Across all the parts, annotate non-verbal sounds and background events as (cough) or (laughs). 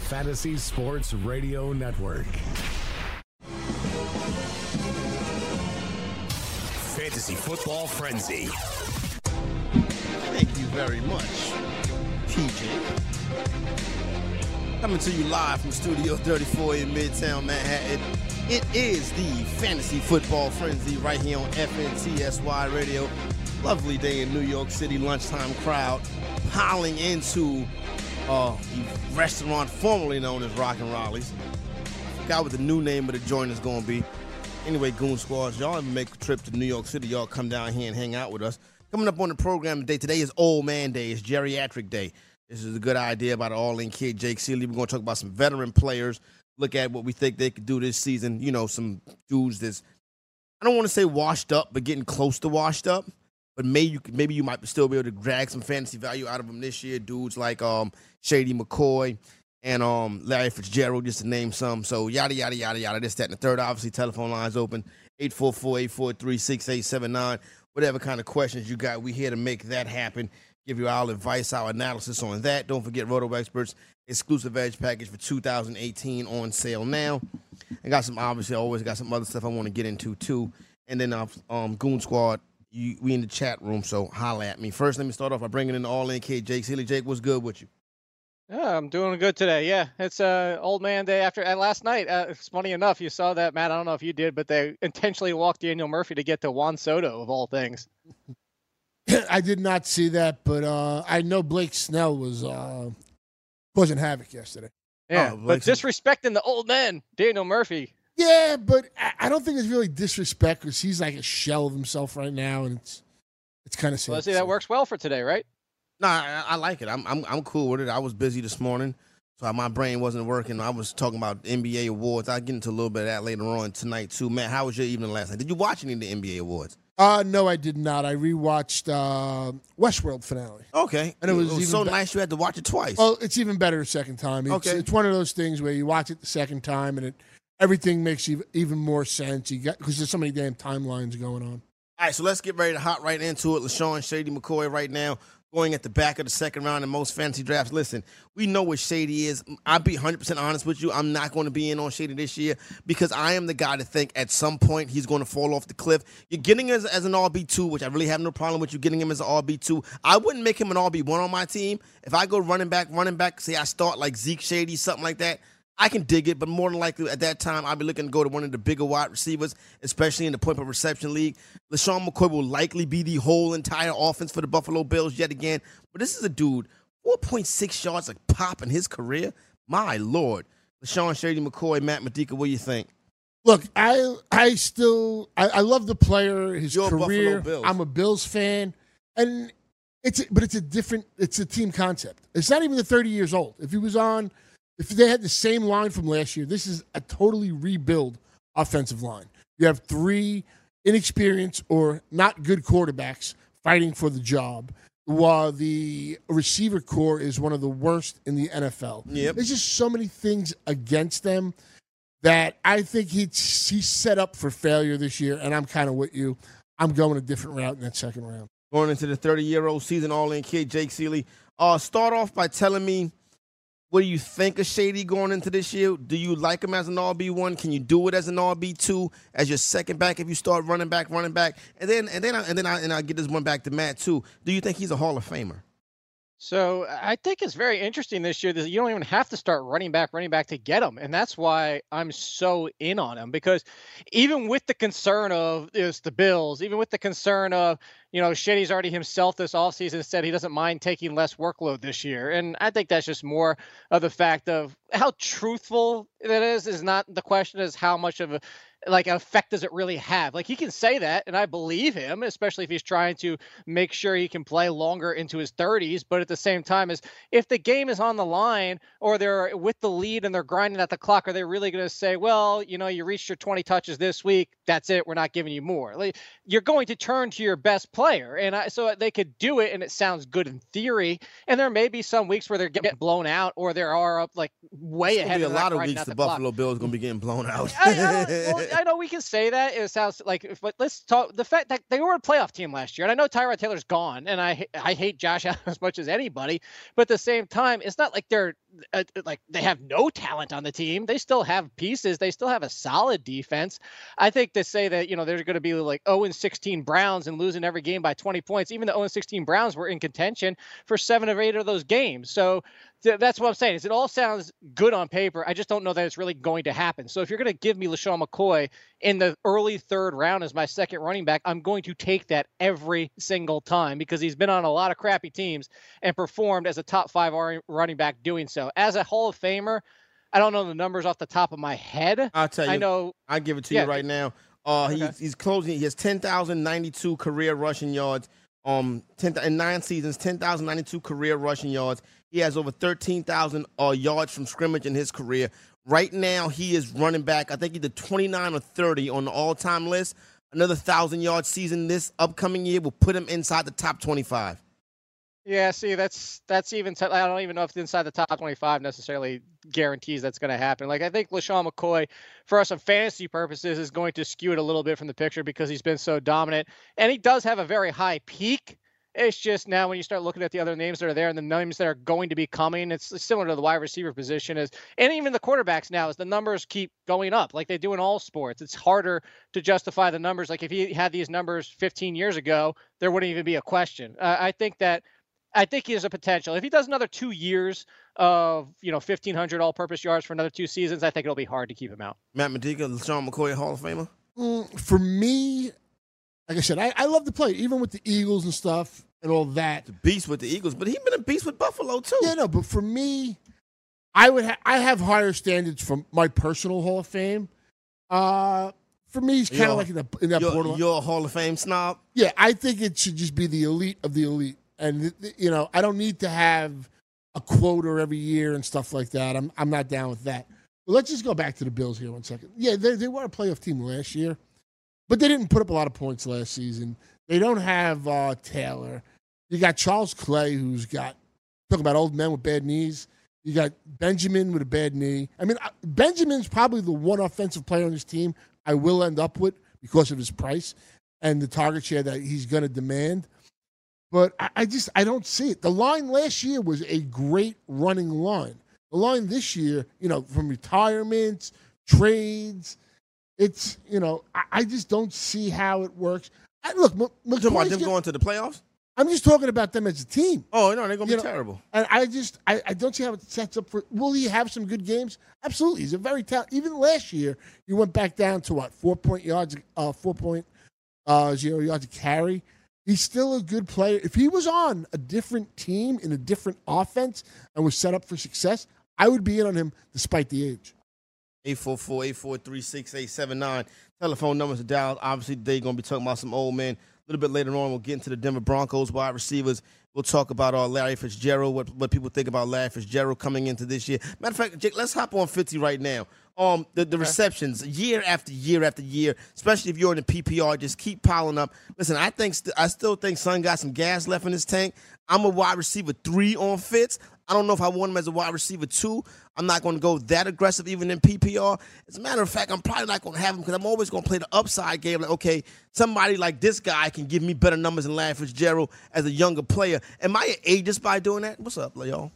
the Fantasy Sports Radio Network. Fantasy Football Frenzy. Thank you very much, PJ. Coming to you live from Studio 34 in Midtown Manhattan. It is the Fantasy Football Frenzy right here on FNTSY Radio. Lovely day in New York City, lunchtime crowd piling into uh, restaurant formerly known as Rock and Raleigh's. I forgot what the new name of the joint is going to be. Anyway, Goon Squads, y'all ever make a trip to New York City, y'all come down here and hang out with us. Coming up on the program today, today is Old Man Day. It's Geriatric Day. This is a good idea by the All-In Kid, Jake Ciely. We're going to talk about some veteran players, look at what we think they could do this season. You know, some dudes that's, I don't want to say washed up, but getting close to washed up but maybe you maybe you might still be able to drag some fantasy value out of them this year. Dudes like um Shady McCoy and um Larry Fitzgerald, just to name some. So yada yada yada yada. This, that, and the third. Obviously, telephone lines open 844-843-6879. Whatever kind of questions you got, we here to make that happen. Give you our advice, our analysis on that. Don't forget Roto Experts exclusive edge package for 2018 on sale now. I got some obviously I always got some other stuff I want to get into too. And then uh, um Goon Squad you, we in the chat room, so holla at me. First, let me start off by bringing in the All In Kid, Jake Ciely. Jake, what's good with you? Yeah, I'm doing good today. Yeah, it's uh, old man day after uh, last night. Uh, it's funny enough, you saw that, Matt. I don't know if you did, but they intentionally walked Daniel Murphy to get to Juan Soto of all things. (laughs) I did not see that, but uh, I know Blake Snell was uh, causing havoc yesterday. Yeah, oh, but disrespecting the old man, Daniel Murphy. Yeah, but I don't think it's really disrespect because he's like a shell of himself right now, and it's it's kind of sad. Let's see, that works well for today, right? No, I, I, like it. I'm, I'm I'm cool with it. I was busy this morning, so my brain wasn't working. I was talking about NBA awards. I'll get into a little bit of that later on tonight too. Man, how was your evening last night? Did you watch any of the NBA awards? Uh no, I did not. I rewatched uh, Westworld finale. Okay, and it was, it was so be- nice you had to watch it twice. Well, it's even better the second time. It's, okay, it's one of those things where you watch it the second time and it everything makes even more sense. You got because there's so many damn timelines going on. All right, so let's get ready to hop right into it. LeSean Shady McCoy right now going at the back of the second round in most fantasy drafts. Listen, we know what Shady is. I'll be 100% honest with you. I'm not going to be in on Shady this year because I am the guy to think at some point he's going to fall off the cliff. You're getting him as, as an RB2, which I really have no problem with you getting him as an RB2. I wouldn't make him an RB1 on my team. If I go running back, running back, say I start like Zeke Shady, something like that, I can dig it, but more than likely at that time, I'll be looking to go to one of the bigger wide receivers, especially in the point per reception league. LeSean McCoy will likely be the whole entire offense for the Buffalo Bills yet again. But this is a dude, 4.6 yards like pop in his career. My lord. LeSean Shady McCoy, Matt Modica, what do you think? Look, I I still I, I love the player, his career. I'm a Bills fan. And it's but it's a different it's a team concept. It's not even the 30 years old. If he was on if they had the same line from last year, this is a totally rebuild offensive line. You have three inexperienced or not good quarterbacks fighting for the job, while the receiver corps is one of the worst in the NFL. Yep. There's just so many things against them that I think he's he's set up for failure this year, and I'm kind of with you. I'm going a different route in that second round. Going into the 30 year old season, all in kid Jake Ciely. Uh, start off by telling me what do you think of Shady going into this year? Do you like him as an RB one? Can you do it as an RB two, as your second back if you start running back, running back, and then and then and then I, and I'll get this one back to Matt too. Do you think he's a Hall of Famer? So I think it's very interesting this year that you don't even have to start running back, running back to get him, and that's why I'm so in on him because even with the concern of is the Bills, even with the concern of you know Shady's already himself this offseason said he doesn't mind taking less workload this year, and I think that's just more of the fact of how truthful that is is not the question is how much of a like an effect does it really have? Like he can say that, and I believe him, especially if he's trying to make sure he can play longer into his 30s. But at the same time, is if the game is on the line or they're with the lead and they're grinding at the clock, are they really going to say, well, you know, you reached your 20 touches this week, that's it, we're not giving you more? Like you're going to turn to your best player, and I, so they could do it, and it sounds good in theory. And there may be some weeks where they're getting blown out or there are up like way ahead. Be a lot of weeks the, the Buffalo Bills going to be getting blown out. I, I, well, I, know we can say that. It sounds like, but let's talk the fact that they were a playoff team last year, and I know Tyrod Taylor's gone, and I I hate Josh (laughs) Allen as much as anybody, but at the same time, it's not like they're uh, like they have no talent on the team. They still have pieces. They still have a solid defense. I think to say that you know they're going to be like 0 and 16 Browns and losing every game by 20 points, even the 0 and 16 Browns were in contention for seven of eight of those games. So that's what I'm saying. Is it all sounds good on paper? I just don't know that it's really going to happen. So if you're going to give me LeSean McCoy in the early third round as my second running back, I'm going to take that every single time because he's been on a lot of crappy teams and performed as a top five running back doing so. As a Hall of Famer, I don't know the numbers off the top of my head. I'll tell you. I know. I give it to yeah. you right now. Uh, okay. he's he's closing. He has ten thousand ninety two career rushing yards. Um, ten in nine seasons, ten thousand ninety two career rushing yards. He has over 13,000 uh, yards from scrimmage in his career. Right now, he is running back. I think either 29 or 30 on the all-time list. Another thousand yard season this upcoming year will put him inside the top 25. Yeah, see, that's that's even. I don't even know if inside the top 25 necessarily guarantees that's going to happen. Like I think LeSean McCoy, for us on fantasy purposes, is going to skew it a little bit from the picture because he's been so dominant, and he does have a very high peak. It's just now when you start looking at the other names that are there and the names that are going to be coming, it's similar to the wide receiver position is, and even the quarterbacks now as the numbers keep going up, like they do in all sports. It's harder to justify the numbers. Like if he had these numbers 15 years ago, there wouldn't even be a question. Uh, I think that. I think he has a potential. If he does another two years of you know 1,500 all-purpose yards for another two seasons, I think it'll be hard to keep him out. Matt Modica, Sean McCoy, Hall of Famer. Mm, for me, like I said, I, I love to play, even with the Eagles and stuff and all that. The beast with the Eagles, but he's been a beast with Buffalo too. Yeah, no, but for me, I would ha- I have higher standards from my personal Hall of Fame. Uh, for me, he's kind of like in, the, in that you're, borderline. You're a Hall of Fame snob. Yeah, I think it should just be the elite of the elite, and you know, I don't need to have a quota every year and stuff like that. I'm I'm not down with that. But let's just go back to the Bills here one second. Yeah, they they were a playoff team last year. But they didn't put up a lot of points last season. They don't have uh, Taylor. You got Charles Clay, who's got talking about old men with bad knees. You got Benjamin with a bad knee. I mean, uh, Benjamin's probably the one offensive player on this team I will end up with because of his price and the target share that he's going to demand. But I, I, just I don't see it. The line last year was a great running line. The line this year, you know, from retirements, trades, it's you know I, I just don't see how it works. I, look, M- McCoy's about them going to the playoffs. I'm just talking about them as a team. Oh no, they're gonna you be know, terrible. And I just I, I don't see how it sets up for. Will he have some good games? Absolutely, he's a very talented. Even last year, he went back down to what four point yards, uh, four point uh, zero yards to carry. He's still a good player. If he was on a different team in a different offense and was set up for success, I would be in on him despite the age. 844-843-6879. Telephone numbers to dial. Obviously, they're going to be talking about some old men. A little bit later on, we'll get into the Denver Broncos wide receivers. We'll talk about uh, Larry Fitzgerald, what, what people think about Larry Fitzgerald coming into this year. Matter of fact, Jake, let's hop on 50 right now. Um, the, the receptions year after year after year, especially if you're in the PPR, just keep piling up. Listen, I think st- I still think Son got some gas left in his tank. I'm a wide receiver three on Fitz. I don't know if I want him as a wide receiver too. I'm not going to go that aggressive even in PPR. As a matter of fact, I'm probably not going to have him because I'm always going to play the upside game. Like, okay, somebody like this guy can give me better numbers than Larry Fitzgerald as a younger player. Am I ageist by doing that? What's up, y'all?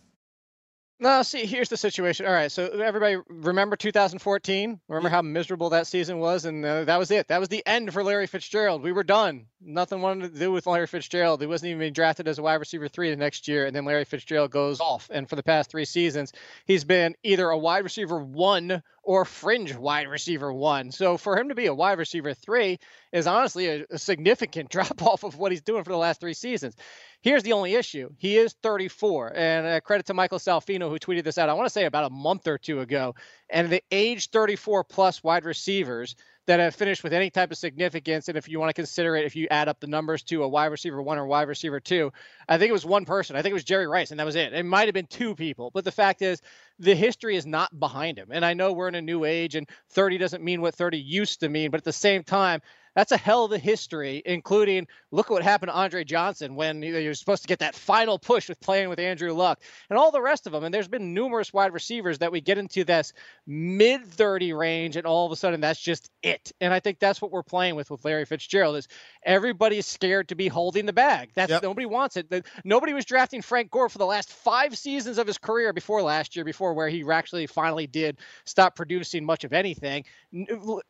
No, see, here's the situation. All right, so everybody remember 2014? Remember how miserable that season was, and uh, that was it. That was the end for Larry Fitzgerald. We were done. Nothing wanted to do with Larry Fitzgerald. He wasn't even being drafted as a wide receiver three the next year, and then Larry Fitzgerald goes off. And for the past three seasons, he's been either a wide receiver one or fringe wide receiver one. So for him to be a wide receiver three is honestly a, a significant (laughs) drop off of what he's doing for the last three seasons. Here's the only issue. He is 34. And uh, credit to Michael Salfino, who tweeted this out, I want to say about a month or two ago. And the age 34 plus wide receivers that have finished with any type of significance. And if you want to consider it, if you add up the numbers to a wide receiver one or wide receiver two, I think it was one person. I think it was Jerry Rice, and that was it. It might have been two people, but the fact is, the history is not behind him. And I know we're in a new age, and 30 doesn't mean what 30 used to mean, but at the same time, that's a hell of a history, including look at what happened to Andre Johnson when you're supposed to get that final push with playing with Andrew Luck and all the rest of them. And there's been numerous wide receivers that we get into this mid 30 range, and all of a sudden that's just it. And I think that's what we're playing with with Larry Fitzgerald is everybody is scared to be holding the bag. That's yep. nobody wants it. Nobody was drafting Frank Gore for the last five seasons of his career before last year, before where he actually finally did stop producing much of anything.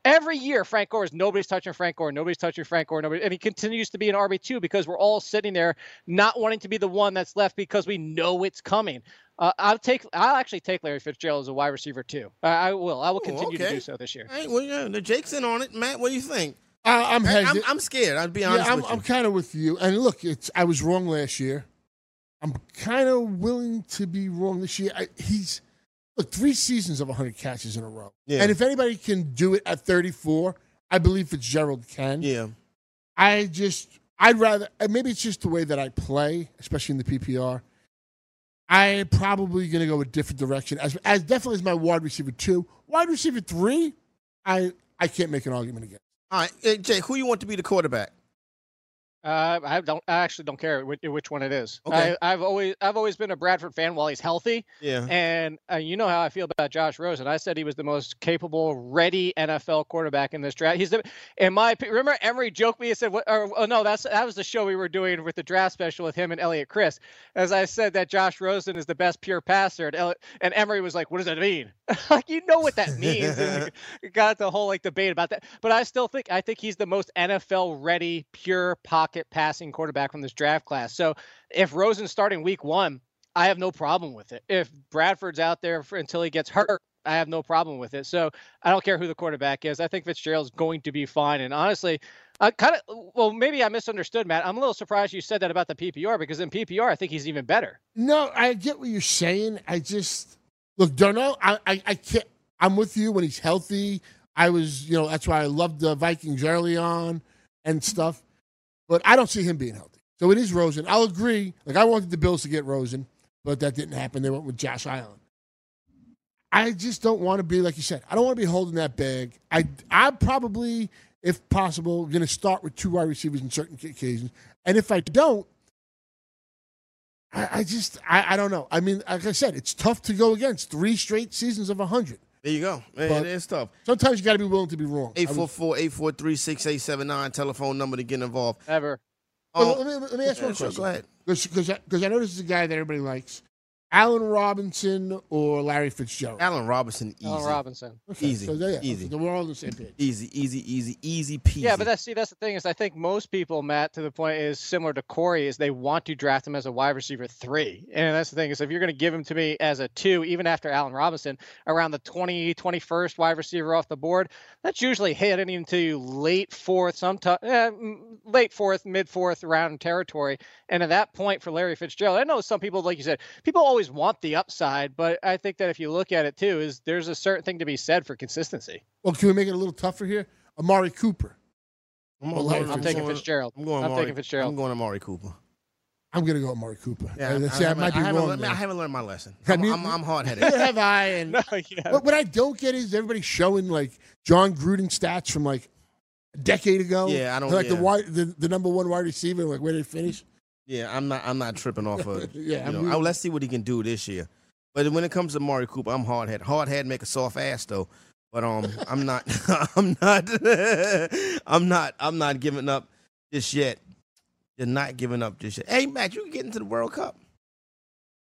Every year, Frank Gore is nobody's touching Frank Frank Gore. Nobody's touching Frank Gore. Nobody, and he continues to be an RB two because we're all sitting there not wanting to be the one that's left because we know it's coming. Uh, I'll take. I'll actually take Larry Fitzgerald as a wide receiver too. I, I will. I will continue okay. to do so this year. Hey, well, yeah, the Jake's in on it, Matt. What do you think? Uh, I'm, I'm, I'm scared. I'll be honest. Yeah, I'm, I'm kind of with you. And look, it's I was wrong last year. I'm kind of willing to be wrong this year. I, he's look three seasons of 100 catches in a row. Yeah. And if anybody can do it at 34, I believe Fitzgerald can. Yeah. I just, I'd rather, maybe it's just the way that I play, especially in the PPR. I'm probably going to go a different direction. As, as definitely as my wide receiver two, wide receiver three, I I can't make an argument against. All right, hey, Jay, who you want to be the quarterback? Uh, I don't. I actually don't care which, which one it is. Okay. I, have always I've always been a Bradford fan while he's healthy. Yeah. And uh, you know how I feel about Josh Rosen. I said he was the most capable, ready NFL quarterback in this draft. He's the. In my remember Emery joked me and said, "What? Or, oh no, that's that was the show we were doing with the draft special with him and Elliot Chris." As I said that Josh Rosen is the best pure passer, and, Elliot, and Emery was like, "What does that mean?" (laughs) like you know what that (laughs) means. got the whole like debate about that. But I still think I think he's the most NFL ready, pure pocket pocket passing quarterback from this draft class. So if Rosen's starting week one, I have no problem with it. If Bradford's out there for, until he gets hurt, I have no problem with it. So I don't care who the quarterback is. I think Fitzgerald's going to be fine. And honestly, I kind of well, maybe I misunderstood, Matt. I'm a little surprised you said that about the PPR because in PPR, I think he's even better. No, I get what you're saying. I just look, don't know. I, I, I can't. I'm with you when he's healthy. I was, you know, that's why I loved the Vikings early on and stuff. But I don't see him being healthy. So it is Rosen. I'll agree. Like I wanted the Bills to get Rosen, but that didn't happen. They went with Josh Allen. I just don't want to be like you said. I don't want to be holding that bag. I I'm probably, if possible, going to start with two wide receivers in certain occasions. And if I don't, I, I just I, I don't know. I mean, like I said, it's tough to go against three straight seasons of hundred. There you go. But it is tough. Sometimes you got to be willing to be wrong. 844-843-6879, telephone number to get involved. Ever. Oh, let, me, let me ask yeah, one question. Go ahead. Because I know this is a guy that everybody likes. Allen Robinson or Larry Fitzgerald? Allen Robinson, easy. Allen Robinson, okay. easy, so, yeah, easy. So we're all on the same page. Easy, easy, easy, easy peasy. Yeah, but that's see, that's the thing is, I think most people, Matt, to the point is similar to Corey, is they want to draft him as a wide receiver three, and that's the thing is, if you're going to give him to me as a two, even after Allen Robinson, around the 20, 21st wide receiver off the board, that's usually hitting into late fourth, sometimes eh, late fourth, mid fourth round territory, and at that point for Larry Fitzgerald, I know some people, like you said, people always want the upside but I think that if you look at it too, is there's a certain thing to be said for consistency. Well, can we make it a little tougher here? Amari Cooper. I'm, I'm, I'm taking going, Fitzgerald. I'm going. I'm Amari, taking Fitzgerald. I'm going Amari Cooper. I'm going to go Amari Cooper. Yeah, I, see, I, I might be I wrong. Learned, I haven't learned my lesson. (laughs) I'm, I am I'm hard headed. (laughs) have I. And (laughs) no, yeah. what, what I don't get is everybody showing like Jon Gruden stats from like a decade ago. Yeah, I don't. Like yeah. the wide, the, the number one wide receiver. Like where did he finish? Yeah, I'm not. I'm not tripping off of. (laughs) yeah, you know, let's see what he can do this year. But when it comes to Mari Cooper, I'm hard head. Hard head make a soft ass though. But um, (laughs) I'm not. (laughs) I'm not. I'm not. I'm not giving up just yet. You're not giving up just yet. Hey, Matt, you can get into the World Cup.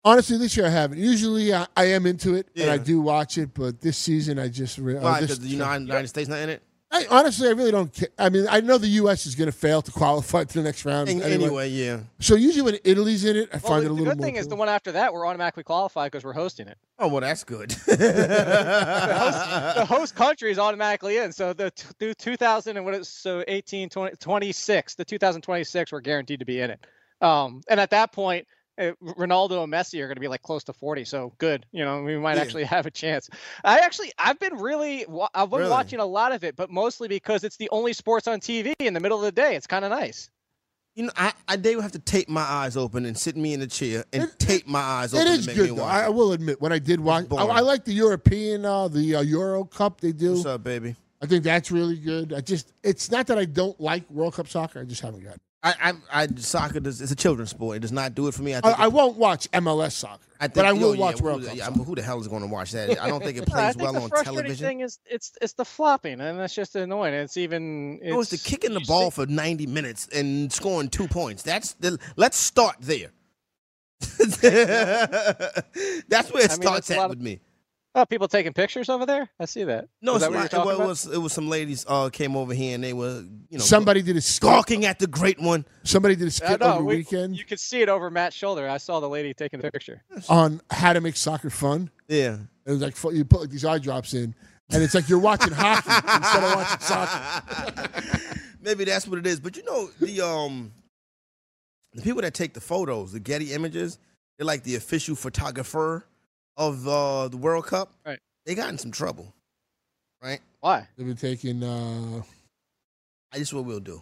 Honestly, this year I haven't. Usually I, I am into it yeah. and I do watch it, but this season I just. Re- Why? Because the United, United States not in it. I, honestly, I really don't care. I mean, I know the U.S. is going to fail to qualify to the next round. anyway. anyway, yeah. So usually when Italy's in it, I well, find it a little more. The good thing cool. is the one after that, we're automatically qualified because we're hosting it. Oh, well, that's good. (laughs) the, host, the, host, country is automatically in. So the, the 2000 and what is so 18, 20, 26, the 2026, we're guaranteed to be in it. Um, and at that point, Ronaldo and Messi are going to be like close to 40. So good. You know, we might yeah. actually (laughs) have a chance. I actually, I've been really, I've been really? watching a lot of it, but mostly because it's the only sports on TV in the middle of the day. It's kind of nice. You know, I, I they would have to tape my eyes open and sit me in the chair and it, tape my eyes open. It is good though. I, I, will admit when I did watch, I, I, like the European, uh, the uh, Euro Cup they do. What's up, baby? I think that's really good. I just, it's not that I don't like World Cup soccer. I just haven't got. I, I, I soccer does, it's a children's sport. It does not do it for me. I, I, I won't watch MLS soccer, I think, but I will oh, watch World Cup. Yeah, who the hell is going to watch that? (laughs) I don't think it plays well on television. Thing is, it's it's the flopping, and that's just annoying. It's even it's, no, it's the kicking the ball see, for ninety minutes and scoring two points. That's the. Let's start there. (laughs) that's where it I mean, starts at with me. Oh, people taking pictures over there. I see that. No, that like, well, it was it was some ladies uh, came over here and they were you know somebody did a stalking at the great one. Somebody did a skit over we, weekend. You could see it over Matt's shoulder. I saw the lady taking the picture on how to make soccer fun. Yeah, it was like you put like these eye drops in, and it's like you're watching (laughs) hockey instead of watching soccer. (laughs) Maybe that's what it is. But you know the um the people that take the photos, the Getty images, they're like the official photographer of uh, the World Cup, right. they got in some trouble, right? Why? They've been taking. Uh... I just what we'll do.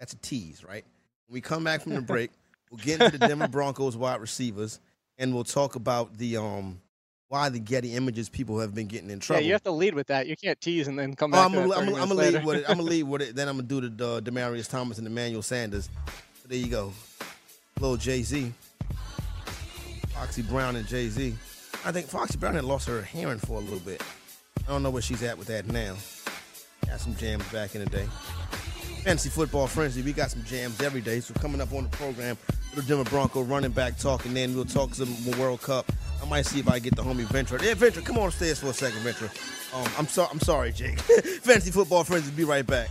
That's a tease, right? When we come back from the break, (laughs) we'll get into the Denver Broncos wide receivers, and we'll talk about the um why the Getty images people have been getting in trouble. Yeah, you have to lead with that. You can't tease and then come oh, back. Oh, I'm gonna, I'm, I'm gonna lead with it. I'm gonna lead (laughs) with it. Then I'm gonna do the uh, Demaryius Thomas and Emmanuel Sanders. So there you go, little Jay Z, Foxy Brown and Jay Z. I think Foxy Brown had lost her hearing for a little bit. I don't know where she's at with that now. Got some jams back in the day. Fantasy Football Frenzy, we got some jams every day. So coming up on the program, little Denver Bronco running back talking. Then we'll talk some World Cup. I might see if I get the homie Ventura. Yeah, Ventura, come on upstairs for a second, Ventura. Um, I'm sorry, I'm sorry, Jake. (laughs) Fantasy Football Frenzy, be right back.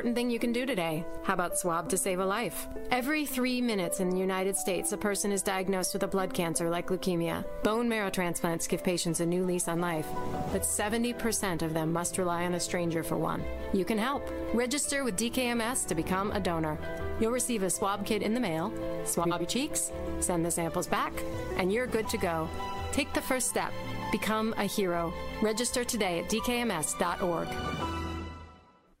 important thing you can do today. How about swab to save a life? Every three minutes in the United States, a person is diagnosed with a blood cancer like leukemia. Bone marrow transplants give patients a new lease on life, but 70% of them must rely on a stranger for one. You can help. Register with DKMS to become a donor. You'll receive a swab kit in the mail, swab your cheeks, send the samples back, and you're good to go. Take the first step. Become a hero. Register today at dkms.org.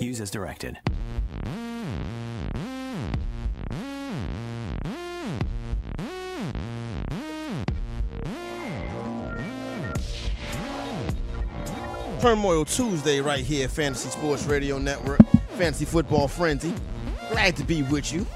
Use as directed. Turmoil Tuesday right here, Fantasy Sports Radio Network, Fantasy Football Frenzy. Glad to be with you.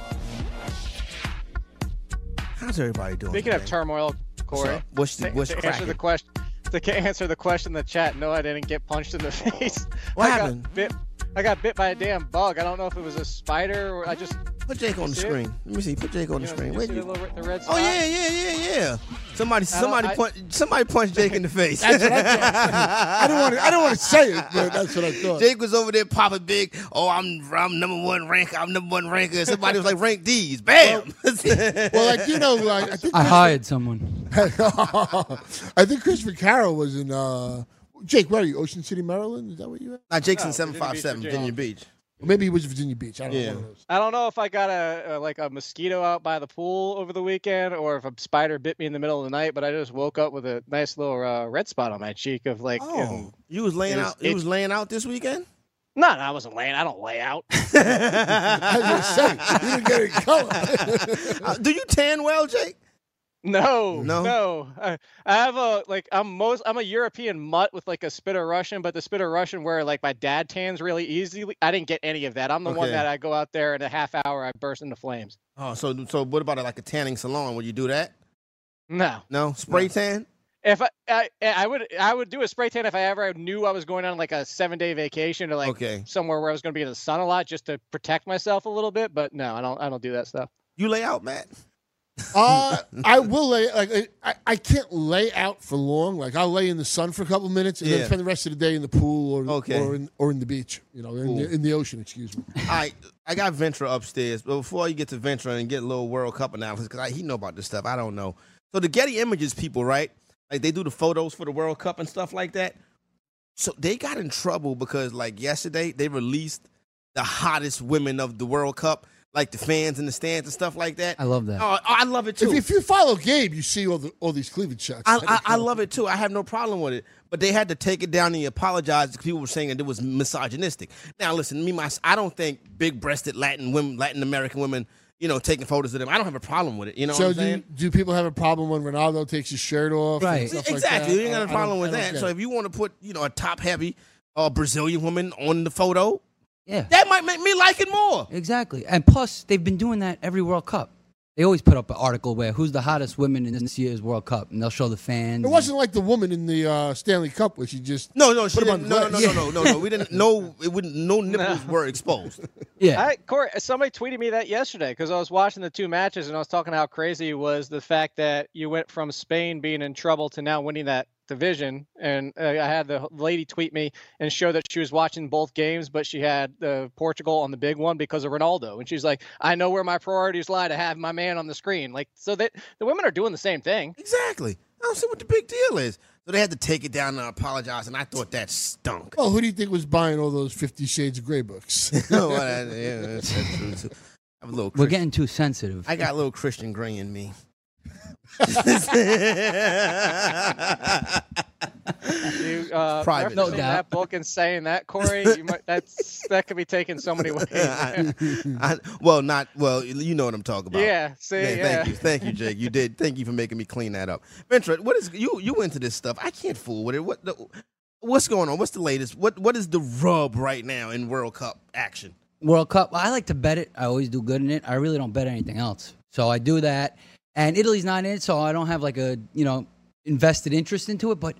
How's everybody doing? Speaking today? of turmoil, Corey, so, what's the, what's to, to answer the question? To answer the question in the chat, no, I didn't get punched in the (laughs) face. What I happened? Got bit, I got bit by a damn bug. I don't know if it was a spider or I just Put Jake on the See it? screen. Let me see. Put Jake on the You know, screen. you Where you? the, little, the red Oh yeah, yeah, yeah, yeah. Somebody, somebody, I- punch, somebody punched Jake in the face. That's what I thought. I don't want to. I don't want to say it, but that's what I thought. Jake was over there popping big. Oh, I'm I'm number one ranker. I'm number one ranker. Somebody was like rank D's. Bam. well, like you know, like I think I hired someone. (laughs) I think Christopher Carroll was in. uh Jake, where are you? Ocean City, Maryland? Is that where you at? Now Jake's in No, seven Virginia Beach, seven Virginia. Virginia Beach. Or maybe he was Virginia Beach. I don't Yeah. know. One of those. I don't know if I got a, a like a mosquito out by the pool over the weekend, or if a spider bit me in the middle of the night. But I just woke up with a nice little uh, red spot on my cheek of like. Oh, and- you was laying out. You it- was laying out this weekend. no, no, I wasn't laying. I don't lay out. (laughs) I was gonna say you didn't get it color. (laughs) Uh, do you tan well, Jake? No, No? no. I, I have a like I'm most I'm a European mutt with like a spitter Russian, but the spitter Russian where like my dad tans really easily. I didn't get any of that. I'm the one that I go out there in a half hour I burst into flames. Oh, so so what about like a tanning salon? Would you do that? No, No, spray No. tan. if I, I I would I would do a spray tan if I ever knew I was going on like a seven day vacation or like Okay. somewhere where I was going to be in the sun a lot just to protect myself a little bit. But no, I don't I don't do that stuff. You lay out, Matt. Uh, I will lay like I, I can't lay out for long. Like I'll lay in the sun for a couple minutes and Yeah. then spend the rest of the day in the pool or Okay. or in or in the beach. You know, in, Cool. the, in the ocean. Excuse me. Right, I got Ventura upstairs, but before you get to Ventura and get a little World Cup analysis, because he know about this stuff, I don't know. So the Getty Images people, right? Like they do the photos for the World Cup and stuff like that. So they got in trouble because, like yesterday, they released the hottest women of the World Cup, like the fans in the stands and stuff like that. I love that. Oh, I love it too. if you follow Gabe, you see all the all these cleavage shots. I, I, I love it too. I have no problem with it. But they had to take it down and apologize because people were saying that it was misogynistic. Now, listen, me, my, I don't think big-breasted Latin women, Latin American women, you know, taking photos of them. I don't have a problem with it. You know so what I'm do saying? do people have a problem when Ronaldo takes his shirt off? and Right. stuff like exactly. that? you ain't got a problem with that. So if you want to put, you know, a top-heavy uh, Brazilian woman on the photo, Yeah. that might make me like it more. Exactly. And plus, they've been doing that every World Cup. They always put up an article where who's the hottest women in this year's World Cup, and they'll show the fans. It wasn't like the woman in the uh, Stanley Cup where she just No, no, she Put 'em on didn't, no, no, no, glass. no, no, no, no. We didn't. (laughs) No, it wouldn't. No nipples were exposed. (laughs) yeah. I, Corey, somebody tweeted me that yesterday because I was watching the two matches and I was talking how crazy was the fact that you went from Spain being in trouble to now winning that division. And uh, I had the lady tweet me and show that she was watching both games, but she had uh, Portugal on the big one because of Ronaldo. And she's like, I know where my priorities lie to have my man on the screen. Like, so that the women are doing the same thing. Exactly. I don't see what the big deal is. So they had to take it down and apologize, and I thought that stunk. Well, who do you think was buying all those Fifty Shades of Grey books? no, well, that- yeah, that's, that's true. I have a little. We're getting too sensitive. I got a little Christian Grey in me. You uh, Private. No doubt. that book and saying that, Corey, you might, that's that could be taken so many ways. I- (laughs) I- well, not well. You know what I'm talking about. Yeah, see, Yeah, yeah. Thank you, thank you, Jake. You did. Thank you for making me clean that up. Ventura, what is you? You into this stuff? I can't fool with it. What? The, what's going on? What's the latest? What? What is the rub right now in World Cup action? World Cup. I like to bet it. I always do good in it. I really don't bet anything else. So I do that. And Italy's not in it, so I don't have like a you know invested interest into it. But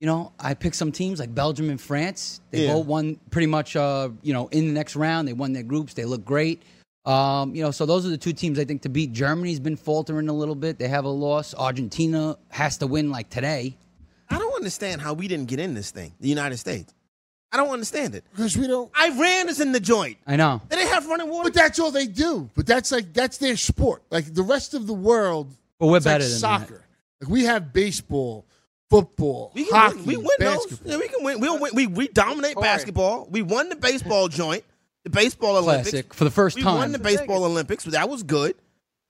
you know, I picked some teams like Belgium and France. They Yeah. both won pretty much. Uh, you know, in the next round, they won their groups. They look great. Um, you know, so those are the two teams I think to beat. Germany's been faltering a little bit. They have a loss. Argentina has to win like today. I don't understand how we didn't get in this thing. The United States. I don't understand it. Because we don't. Iran is in the joint. I know. They didn't have running water. But that's all they do. But that's like that's their sport. Like the rest of the world, But we're it's like better than soccer. that. Like we have baseball, football, we can hockey, win. We win basketball. those. Yeah, we can win. We'll win. We we dominate Corey. basketball. We won the baseball joint, the baseball Olympics. For the first We time. We won the baseball Olympics. But that was good.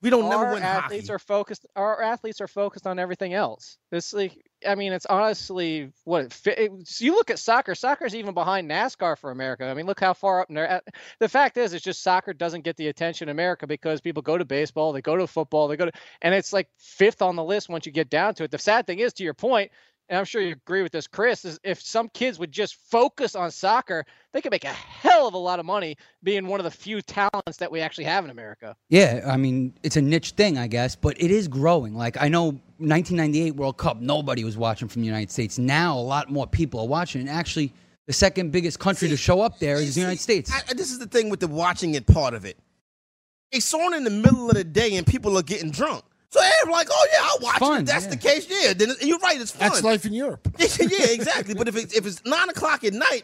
We don't never our win athletes hockey. are focused our athletes are focused on everything else this like i mean it's honestly what it, you look at soccer soccer's even behind nascar for america. I mean look how far up there the fact is it's just soccer doesn't get the attention in america because people go to baseball they go to football they go to and it's like fifth on the list once you get down to it. The sad thing is to your point and I'm sure you agree with this, Chris, is if some kids would just focus on soccer, they could make a hell of a lot of money being one of the few talents that we actually have in America. Yeah, I mean, it's a niche thing, I guess, but it is growing. Like, I know 1998 World Cup, nobody was watching from the United States. Now, a lot more people are watching. And actually, the second biggest country to show up there is the United States. I, this is the thing with the watching it part of it. it's on in the middle of the day and people are getting drunk. So they're like, oh yeah, I'll watch fun, it. If that's yeah. the case, yeah. Then you're right, it's fun. That's life in Europe. (laughs) yeah, exactly. But if it's if it's nine o'clock at night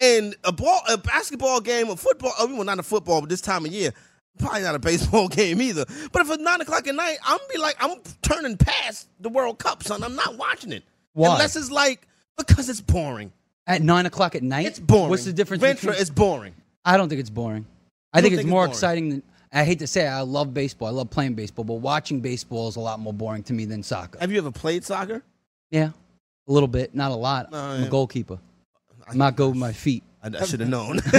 and a ball, a basketball game, a football, oh, well, not a football, but this time of year, probably not a baseball (laughs) game either. But if it's nine o'clock at night, I'm be like, I'm turning past the World Cup, son. I'm not watching it Why? unless it's like because it's boring. At nine o'clock at night, It's boring. What's the difference? Ventura between- is boring. I don't think it's boring. I it's think it's more boring? exciting than. I hate to say it, I love baseball. I love playing baseball, but watching baseball is a lot more boring to me than soccer. Have you ever played soccer? Yeah, a little bit, not a lot. No, I'm yeah. a goalkeeper. I'm not good with my feet. I, I should have known. (laughs) (laughs)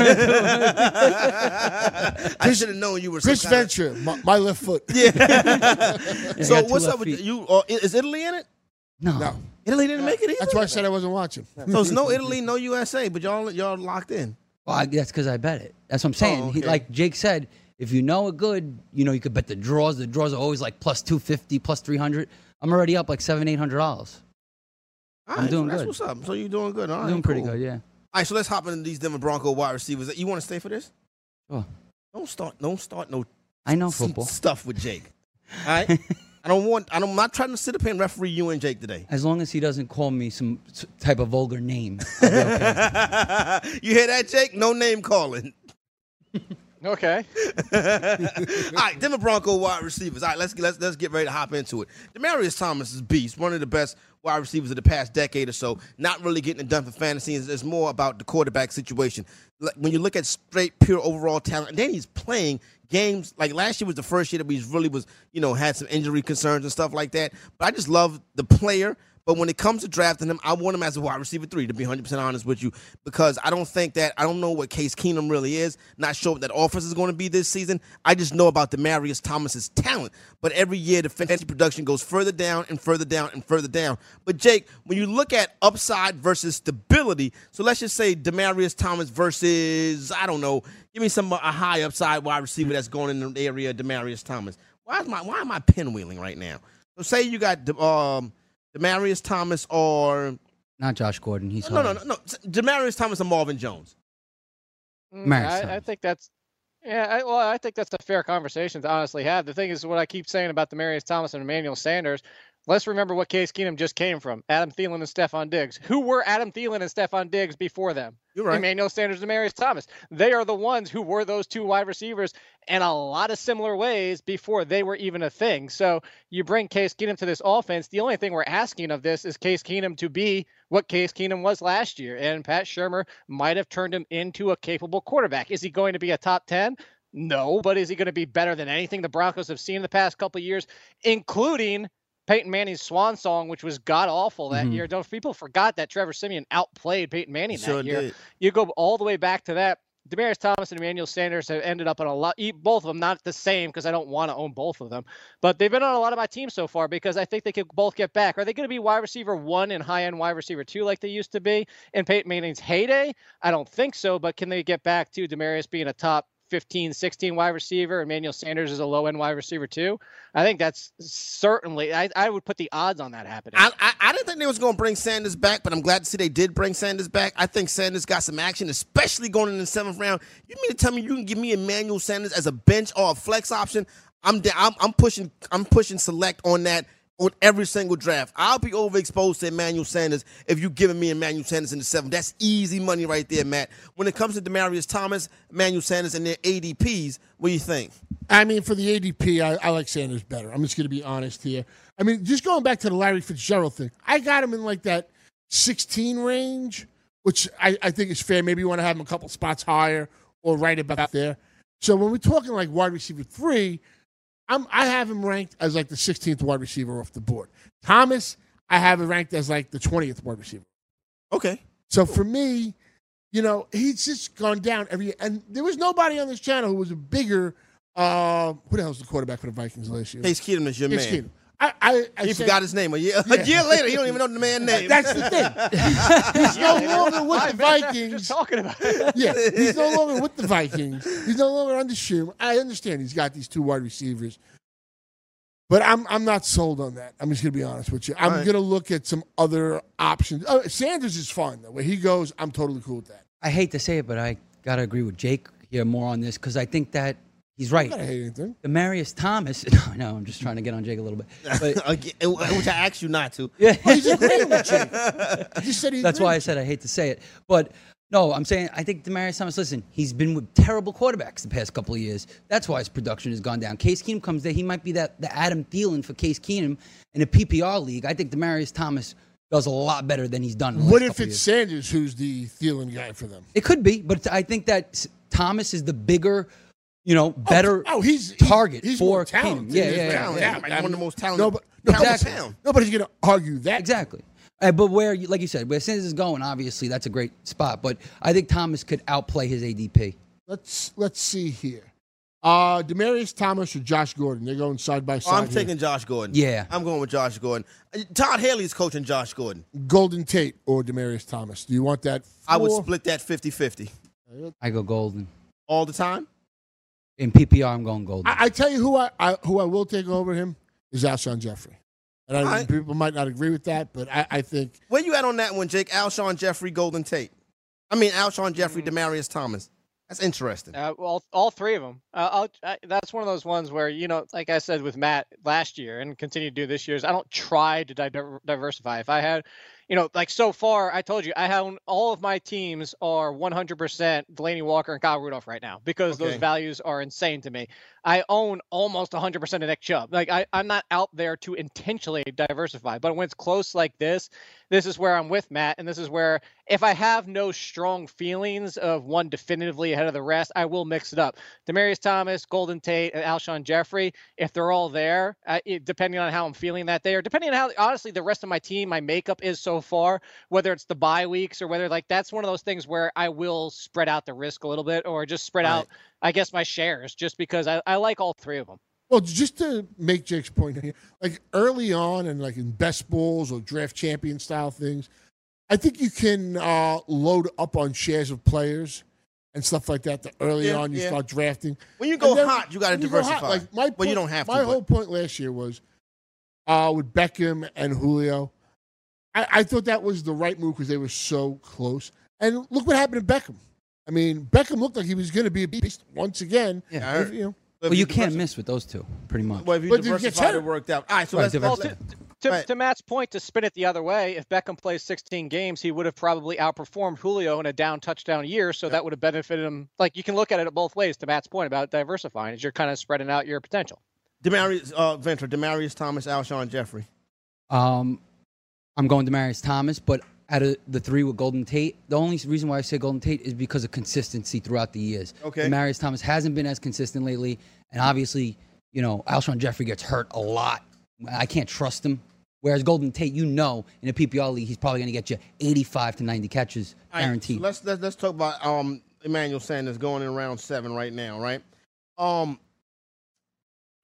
I should have known you were. Chris kinda- my, my left foot. (laughs) Yeah. I so what's left up with you? Uh, is Italy in it? No. No. Italy didn't make it either. That's why I said I wasn't watching. So it's no Italy, no USA, but y'all y'all locked in. Well, I, that's because I bet it. That's what I'm saying. Oh, he, like Jake said, if you know it good, you know you could bet the draws. The draws are always like plus two fifty, plus three hundred. I'm already up like seven, eight hundred dollars. I'm right, doing so that's good. what's up. So you're doing good. All I'm doing pretty cool. good, yeah. All right, so let's hop into these Denver Bronco wide receivers. You want to stay for this? Sure. Don't start. Don't start no I know football. stuff with Jake. (laughs) All right. I don't want. I don't, I'm not trying to sit up here and referee you and Jake today. As long as he doesn't call me some type of vulgar name. Okay. (laughs) you hear that, Jake? No name calling. (laughs) Okay. All right, Denver Bronco wide receivers. All right, let's let's let's get ready to hop into it. Demaryius Thomas is beast, one of the best wide receivers of the past decade or so. Not really getting it done for fantasy. It's, it's more about the quarterback situation. Like, When you look at straight pure overall talent, and then he's playing games like last year was the first year that we really was you know had some injury concerns and stuff like that. But I just love the player. But when it comes to drafting him, I want him as a wide receiver three, to be 100% honest with you, because I don't think that, I don't know what Case Keenum really is. Not sure what that offense is going to be this season. I just know about Demaryius Thomas's talent. But every year, the fantasy production goes further down and further down and further down. But Jake, when you look at upside versus stability, so let's just say Demaryius Thomas versus, I don't know, give me some a high upside wide receiver that's going in the area of Demaryius Thomas. Why is my why am I pinwheeling right now? So say you got um Demaryius Thomas or Not Josh Gordon. He's no no no no Demaryius Thomas and Marvin Jones. Mm, I, I think that's yeah. I, well, I think that's a fair conversation to honestly have. The thing is, what I keep saying about Demaryius Thomas and Emmanuel Sanders. Let's remember what Case Keenum just came from: Adam Thielen and Stefon Diggs. Who were Adam Thielen and Stefon Diggs before them? You're right. Emmanuel Sanders and Marius Thomas. They are the ones who were those two wide receivers in a lot of similar ways before they were even a thing. So you bring Case Keenum to this offense. The only thing we're asking of this is Case Keenum to be what Case Keenum was last year. And Pat Shurmur might have turned him into a capable quarterback. Is he going to be a top 10? No, but is he going to be better than anything the Broncos have seen in the past couple of years, including Peyton Manning's swan song, which was god awful that Mhm. year? Don't people forgot that Trevor Siemian outplayed Peyton Manning Sure that year? did. You go all the way back to that. Demaryius Thomas and Emmanuel Sanders have ended up on a lot, both of them, not the same because I don't want to own both of them, but they've been on a lot of my teams so far because I think they could both get back. Are they going to be wide receiver one and high end wide receiver two like they used to be in Peyton Manning's heyday? I don't think so, but can they get back to Demaryius being a top 15, 16 wide receiver? Emmanuel Sanders is a low end wide receiver too. I think that's certainly, I, I would put the odds on that happening. I, I, I didn't think they was going to bring Sanders back, but I'm glad to see they did bring Sanders back. I think Sanders got some action, especially going in the seventh round. You mean to tell me you can give me Emmanuel Sanders as a bench or a flex option? I'm I'm, I'm pushing I'm pushing select on that on every single draft. I'll be overexposed to Emmanuel Sanders if you're giving me Emmanuel Sanders in the seventh. That's easy money right there, Matt. When it comes to Demaryius Thomas, Emmanuel Sanders, and their ADPs, what do you think? I mean, for the ADP, I, I like Sanders better. I'm just going to be honest here. I mean, just going back to the Larry Fitzgerald thing, I got him in like that 16 range, which I, I think is fair. Maybe you want to have him a couple spots higher or right about there. So when we're talking like wide receiver three, I'm I have him ranked as like the 16th wide receiver off the board. Thomas, I have him ranked as like the 20th wide receiver. Okay. So for me, you know, he's just gone down every year. And there was nobody on this channel who was a bigger uh who the hell's the quarterback for the Vikings last year? Case Keenum is your Case man. Keenum. I, I, I He said- forgot his name a year. A year later, he don't even know the man's name. That's the thing. He's, he's no longer with the Five minutes after Vikings. Just talking about it. Yeah, he's no longer with the Vikings. He's no longer on the Shum. I understand he's got these two wide receivers, but I'm I'm not sold on that. I'm just gonna be honest with you. I'm All right. gonna look at some other options. Oh, Sanders is fine though. Where he goes, I'm totally cool with that. I hate to say it, but I gotta agree with Jake here more on this because I think that He's right. I hate anything. Demaryius Thomas. (laughs) No, no, I'm just trying to get on Jake a little bit. But (laughs) which I asked you not to. yeah, Oh, he's agreeing with Jake. (laughs) He said he That's why I said I hate to say it, but no, I'm saying I think Demaryius Thomas. Listen, he's been with terrible quarterbacks the past couple of years. That's why his production has gone down. Case Keenum comes there. He might be that the Adam Thielen for Case Keenum in a PPR league. I think Demaryius Thomas does a lot better than he's done. In the What last if it's years. Sanders who's the Thielen guy for them? It could be, but I think that Thomas is the bigger, you know, better oh, he's- he's- target he's for more Keenum. talented. Yeah, He's yeah, yeah, yeah. One of the most talented No, but no, Exactly. town. nobody's going to argue that. Exactly. Uh, but where, like you said, where Sanders is going, obviously that's a great spot. But I think Thomas could outplay his ADP. Let's let's see here. Uh, Demaryius Thomas or Josh Gordon? They're going side by Oh, side. I'm here. taking Josh Gordon. Yeah. I'm going with Josh Gordon. Uh, Todd Haley's coaching Josh Gordon. Golden Tate or Demaryius Thomas. Do you want that? I would split that 50-50 I go Golden. all the time. In PPR, I'm going Golden. I, I tell you who I, I who I will take over him is Alshon Jeffery. And I, All right. people might not agree with that, but I, I think Where you at on that one, Jake? Alshon Jeffery, Golden Tate. I mean, Alshon Jeffery, Demaryius Thomas. That's interesting. Uh, all, all three of them. Uh, I'll, I, that's one of those ones where you know, like I said with Matt last year, and continue to do this year. Is I don't try to di- diversify. If I had, you know, like so far, I told you I have all of my teams are 100% Delanie Walker and Kyle Rudolph right now because those values are insane to me. I own almost 100% of Nick Chubb. Like I, I'm not out there to intentionally diversify, but when it's close like this, this is where I'm with Matt, and this is where if I have no strong feelings of one definitively ahead of the rest, I will mix it up. Demaryius Thomas, Golden Tate, and Alshon Jeffery, if they're all there, uh, it, depending on how I'm feeling that day, or depending on how honestly the rest of my team, my makeup is so far, whether it's the bye weeks or whether like that's one of those things where I will spread out the risk a little bit, or just spread out, I guess, my shares, just because I, I like all three of them. Well, just to make Jake's point here, like early on and like in best balls or draft champion style things, I think you can uh, load up on shares of players and stuff like that. The early Yeah, on you yeah. start drafting. When you go then hot, you gotta when go hot, diversify. like my Well, you don't have to, My but- whole point last year was uh, with Beckham and Julio. I, I thought that was the right move because they were so close. And look what happened to Beckham. I mean, Beckham looked like he was going to be a beast once again. Yeah. If, you know, well, you can't miss with those two, pretty much. Well, if you But diversified, it worked out. All right, so Right, let's, diversify. To, Right. to Matt's point, to spin it the other way, if Beckham plays 16 games, he would have probably outperformed Julio in a down touchdown year. So that would have benefited him. Like you can look at it both ways. To Matt's point about diversifying, is you're kind of spreading out your potential. Demaryius uh, Ventura, Demaryius Thomas, Alshon Jeffery. Um, I'm going to Demaryius Thomas, but out of the three with Golden Tate, the only reason why I say Golden Tate is because of consistency throughout the years. Okay. Demaryius Thomas hasn't been as consistent lately, and obviously, you know, Alshon Jeffery gets hurt a lot. I can't trust him. Whereas Golden Tate, you know, in a PPR league, he's probably going to get you 85 to 90 catches All right, guaranteed. so let's, let's let's talk about um Emmanuel Sanders going in round seven right now, right? Um,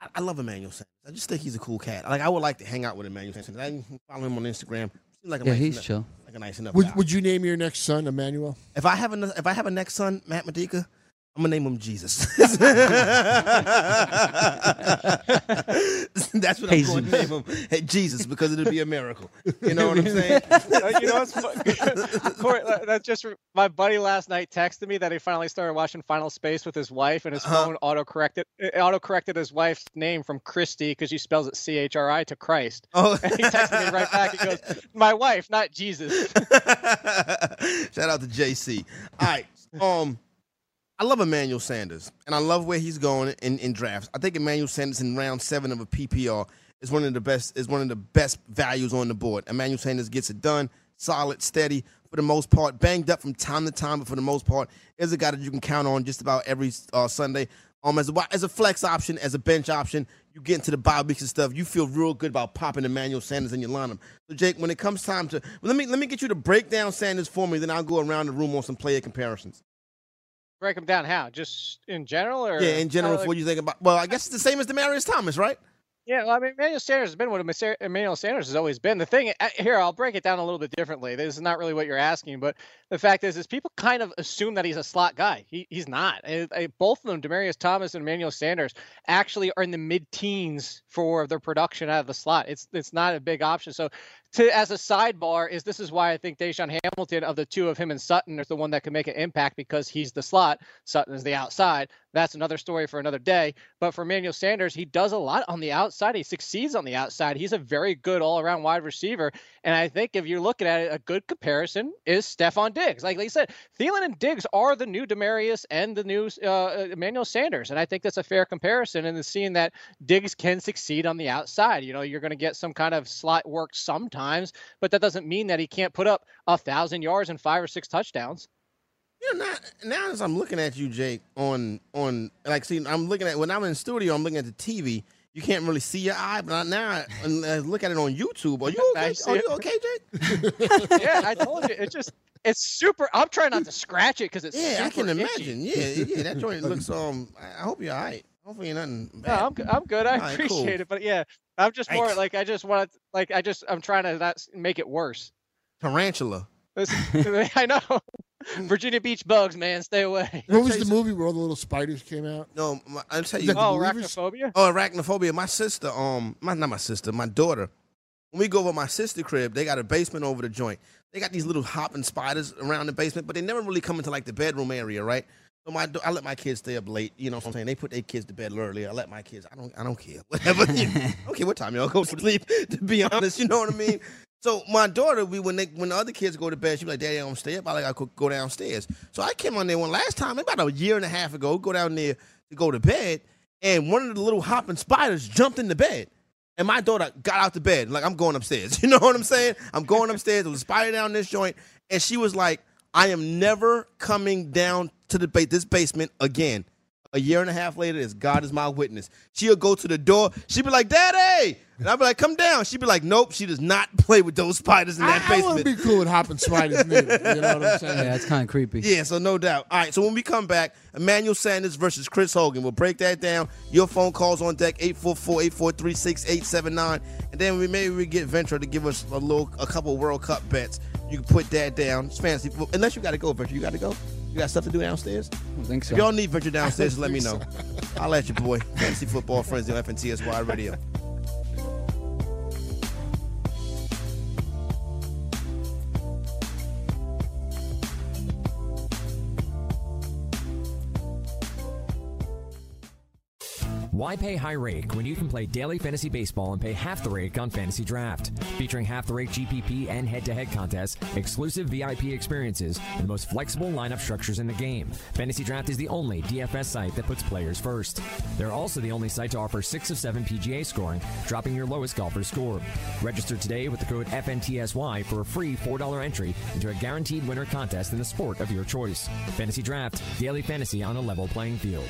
I, I love Emmanuel Sanders. I just think he's a cool cat. Like I would like to hang out with Emmanuel Sanders. I follow him on Instagram. Seems like a yeah, nice he's enough, chill. like a nice enough would, guy. would you name your next son Emmanuel? If I have a if I have a next son, Matt Modica, I'm gonna name him Jesus. (laughs) That's what I'm going to name him. Hey, Jesus, because it'll be a miracle. You know what I'm saying? (laughs) Uh, you know what's fu- (laughs) Corey, that- that just my buddy last night texted me that he finally started watching Final Space with his wife, and his Uh-huh. phone auto corrected auto corrected his wife's name from Christy because she spells it C H R I to Christ. Oh. And he texted me right back. He goes, "My wife, not Jesus." Shout out to JC. All right. Um, I love Emmanuel Sanders, and I love where he's going in, in drafts. I think Emmanuel Sanders in round seven of a PPR is one of the best is one of the best values on the board. Emmanuel Sanders gets it done, solid, steady for the most part, banged up from time to time, but for the most part, is a guy that you can count on just about every uh, Sunday. Um, as a as a flex option, as a bench option, you get into the bye weeks and stuff. You feel real good about popping Emmanuel Sanders in your lineup. So, Jake, when it comes time to well, let me let me get you to break down Sanders for me, then I'll go around the room on some player comparisons. Break them down. How? Just in general, or Yeah, in general, uh, like- what you think about. Well, I guess it's the same as Demaryius Thomas, right? Yeah, well, I mean, Emmanuel Sanders has been what Emmanuel Sanders has always been. The thing here, I'll break it down a little bit differently. This is not really what you're asking, but the fact is, is people kind of assume that he's a slot guy. He, he's not. Eh, eh, both of them, Demaryius Thomas and Emmanuel Sanders, actually are in the mid-teens for their production out of the slot. It's it's not a big option. So to as a sidebar is this is why I think DaeSean Hamilton of the two of him and Sutton is the one that can make an impact because he's the slot. Sutton is the outside. That's another story for another day. But for Manuel Sanders, he does a lot on the outside. He succeeds on the outside. He's a very good all-around wide receiver. And I think if you're looking at it, a good comparison is Stefon Diggs. Like, like I said, Thielen and Diggs are the new Demaryius and the new uh, Emmanuel Sanders. And I think that's a fair comparison. And seeing that Diggs can succeed on the outside, you know, you're going to get some kind of slot work sometimes, but that doesn't mean that he can't put up a thousand yards and five or six touchdowns. You know, now, now as I'm looking at you, Jake, on on like, see, I'm looking at when I'm in studio, I'm looking at the TV. You can't really see your eye, but now I, I look at it on YouTube. Are you (laughs) okay? Are you okay, Jake? (laughs) yeah, I told you. It's just it's super. I'm trying not to scratch it because it's yeah. I can itchy. imagine. Yeah, yeah. That joint (laughs) looks um. I hope you're all right. Hopefully you're nothing bad. No, I'm I'm good. I right, appreciate cool. it, but yeah, I'm just more like I just want to like I just I'm trying to not make it worse. Tarantula. (laughs) (laughs) I know. Virginia Beach bugs, man, stay away. (laughs) What was the movie where all the little spiders came out? No, my, I'll tell you. Oh, arachnophobia. Oh, arachnophobia. My sister, um, my not my sister, my daughter. When we go over my sister crib, they got a basement over the joint. They got these little hopping spiders around the basement, but they never really come into like the bedroom area, right? So my, I let my kids stay up late. You know what I'm saying? They put their kids to bed early. I let my kids. I don't. I don't care. (laughs) Whatever. I don't care what time y'all go to sleep. (laughs) To be honest, you know what I mean. So my daughter, we when they when the other kids go to bed, she be like, "Daddy, I'm gonna stay up." I like I could go downstairs. So I came on there one last time, about a year and a half ago. Go down there to go to bed, and one of the little hopping spiders jumped in the bed. And my daughter got out the bed, like I'm going upstairs. (laughs) You know what I'm saying? I'm going upstairs. There was a spider down this joint, and she was like, "I am never coming down to the ba- this basement again." A year and a half later, as God is my witness, she'll go to the door. She'll be like, "Daddy," and I'll be like, "Come down." She'll be like, "Nope." She does not (laughs) play with those spiders in that I, I basement. wouldn't be cool with hopping spiders (laughs) neither. You know what I'm saying? Yeah, it's kind of creepy. Yeah, so no doubt. All right, so when we come back, Emmanuel Sanders versus Chris Hogan. We'll break that down. Your phone calls on deck 844-843-6879. And then we maybe we get Ventura to give us a little a couple World Cup bets. You can put that down. It's fancy. fo- Unless you gotta go, Ventura. You gotta go? You got stuff to do downstairs? I don't think so. If y'all need Ventura downstairs, (laughs) let me know. I'll let you boy. Fantasy football frenzy on FNTSY radio. Why pay high rake when you can play daily fantasy baseball and pay half the rake on Fantasy Draft? Featuring half the rake GPP and head to head contests, exclusive VIP experiences, and the most flexible lineup structures in the game. Fantasy Draft is the only DFS site that puts players first. They're also the only site to offer 6 of 7 PGA scoring, dropping your lowest golfer score. Register today with the code FNTSY for a free $4 entry into a guaranteed winner contest in the sport of your choice. Fantasy Draft, daily fantasy on a level playing field.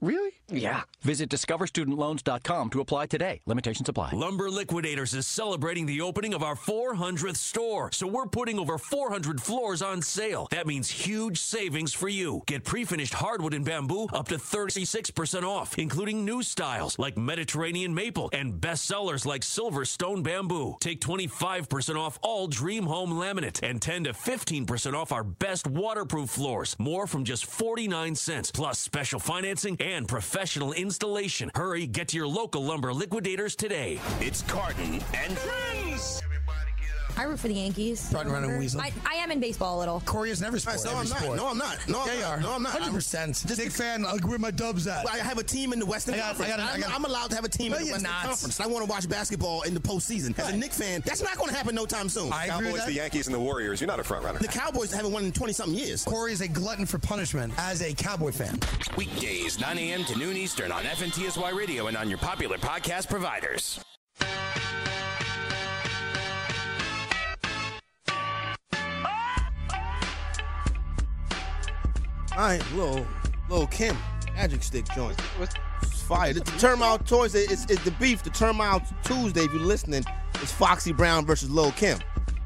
Really? Yeah. Visit discoverstudentloans.com to apply today. Limitations apply. Lumber Liquidators is celebrating the opening of our 400th store, so we're putting over 400 floors on sale. That means huge savings for you. Get pre-finished hardwood and bamboo up to 36% off, including new styles like Mediterranean maple and bestsellers like Silverstone bamboo. Take 25% off all Dream Home laminate and 10 to 15% off our best waterproof floors. More from just 49 cents, plus special financing and professional installation. Hurry, get to your local lumber liquidators today. It's Carton and Friends. I root for the Yankees. Front runner weasel. I, I am in baseball a little. Corey is never sport. No, I'm every not. No, I'm not. No, I'm yeah, not. are. No, I'm not. 100%. Just Big fan. Like, where my dubs at? I have a team in the Western I got- Conference. I got- I I'm, got- I'm allowed to have a team No, in the you're Western not. Conference. I want to watch basketball in the postseason. As a Knicks fan, that's not going to happen no time soon. I agree with Cowboys, that. the Yankees, and the Warriors. You're not a front runner. The Cowboys haven't won in 20 something years. Corey is a glutton for punishment as a Cowboy fan. Weekdays, 9 a.m. to noon Eastern on FNTSY Radio and on your popular podcast providers. All right, little, Lil Kim, magic stick joint. It's fire. The, the Turmoil Toys, it's, it's the beef. The Turmoil Tuesday, if you're listening, it's Foxy Brown versus Lil Kim.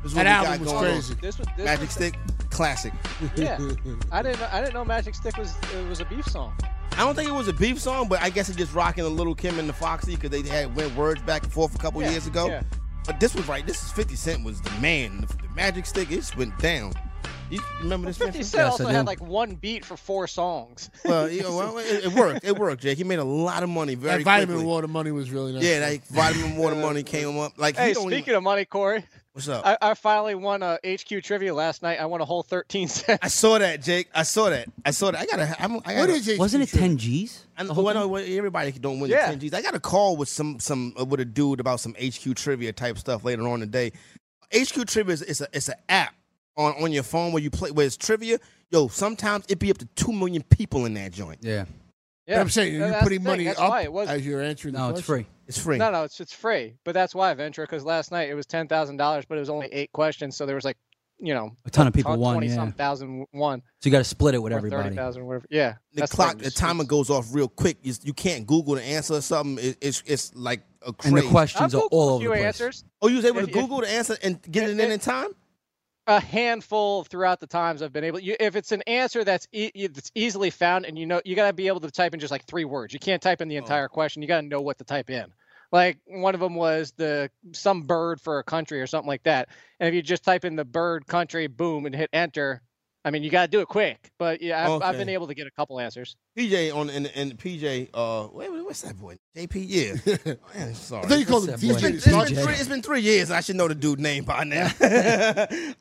This is what That we album got was going crazy. on. This was this Magic was Stick, classic. Yeah, I didn't. I didn't know Magic Stick was it was a beef song. I don't think it was a beef song, but I guess it's just rocking the Lil Kim and the Foxy because they had went words back and forth a couple Yeah, years ago. yeah. But this was right. This is 50 Cent was the man. The, the Magic Stick, it just went down. You remember this? 50 Fifty Cent also had like one beat for four songs. (laughs) Well, you know, well, it, it worked. It worked, Jake. He made a lot of money very that vitamin quickly. water money was really nice. Yeah, that vitamin water money came up. Like, hey, he don't speaking of money, Corey, What's up? I, I finally won a HQ trivia last night. I won a whole 13 cents. I saw that, Jake. I saw that. I saw that. I gotta. I'm, I gotta What is HQ Wasn't it 10 G's? I know, well, no, well, everybody don't win Yeah. the 10 G's. I got a call with some some uh, with a dude about some HQ trivia type stuff later on today. HQ trivia is, is a it's an app on on your phone where you play where it's trivia. Yo, sometimes it be up to two million people in that joint. Yeah. But I'm saying, you're that's putting money That's up why it was- as you're answering the No, it's free. It's free. No, no, it's it's free. But that's why I venture because last night it was ten thousand dollars, but it was only eight questions, so there was like, you know, A ton of people won, twenty yeah. some thousand won. So you got to split it with or everybody. Thirty thousand, whatever. Yeah, The clock, thing, the just- timer goes off real quick. You, you can't Google the answer or something. It, it's it's like a And the questions I've are Googled all a over the place. answers. Oh, you was able to If- if- Google the answer and get it in in time? A handful throughout the times I've been able. You, if it's an answer that's e- that's easily found, and you know, you got to be able to type in just like three words. You can't type in the Oh. entire question. You got to know what to type in. Like one of them was the some bird for a country or something like that. And if you just type in the bird country, boom, and hit enter. I mean, you got to do it quick. But yeah, I've, I've been able to get a couple answers. PJ on and, and PJ. Uh, wait, wait, what's that boy? JP. Yeah. (laughs) Man, sorry. I thought you called him What's that DJ. boy? It's been, it's been three, it's been three years. I should know the dude name by now.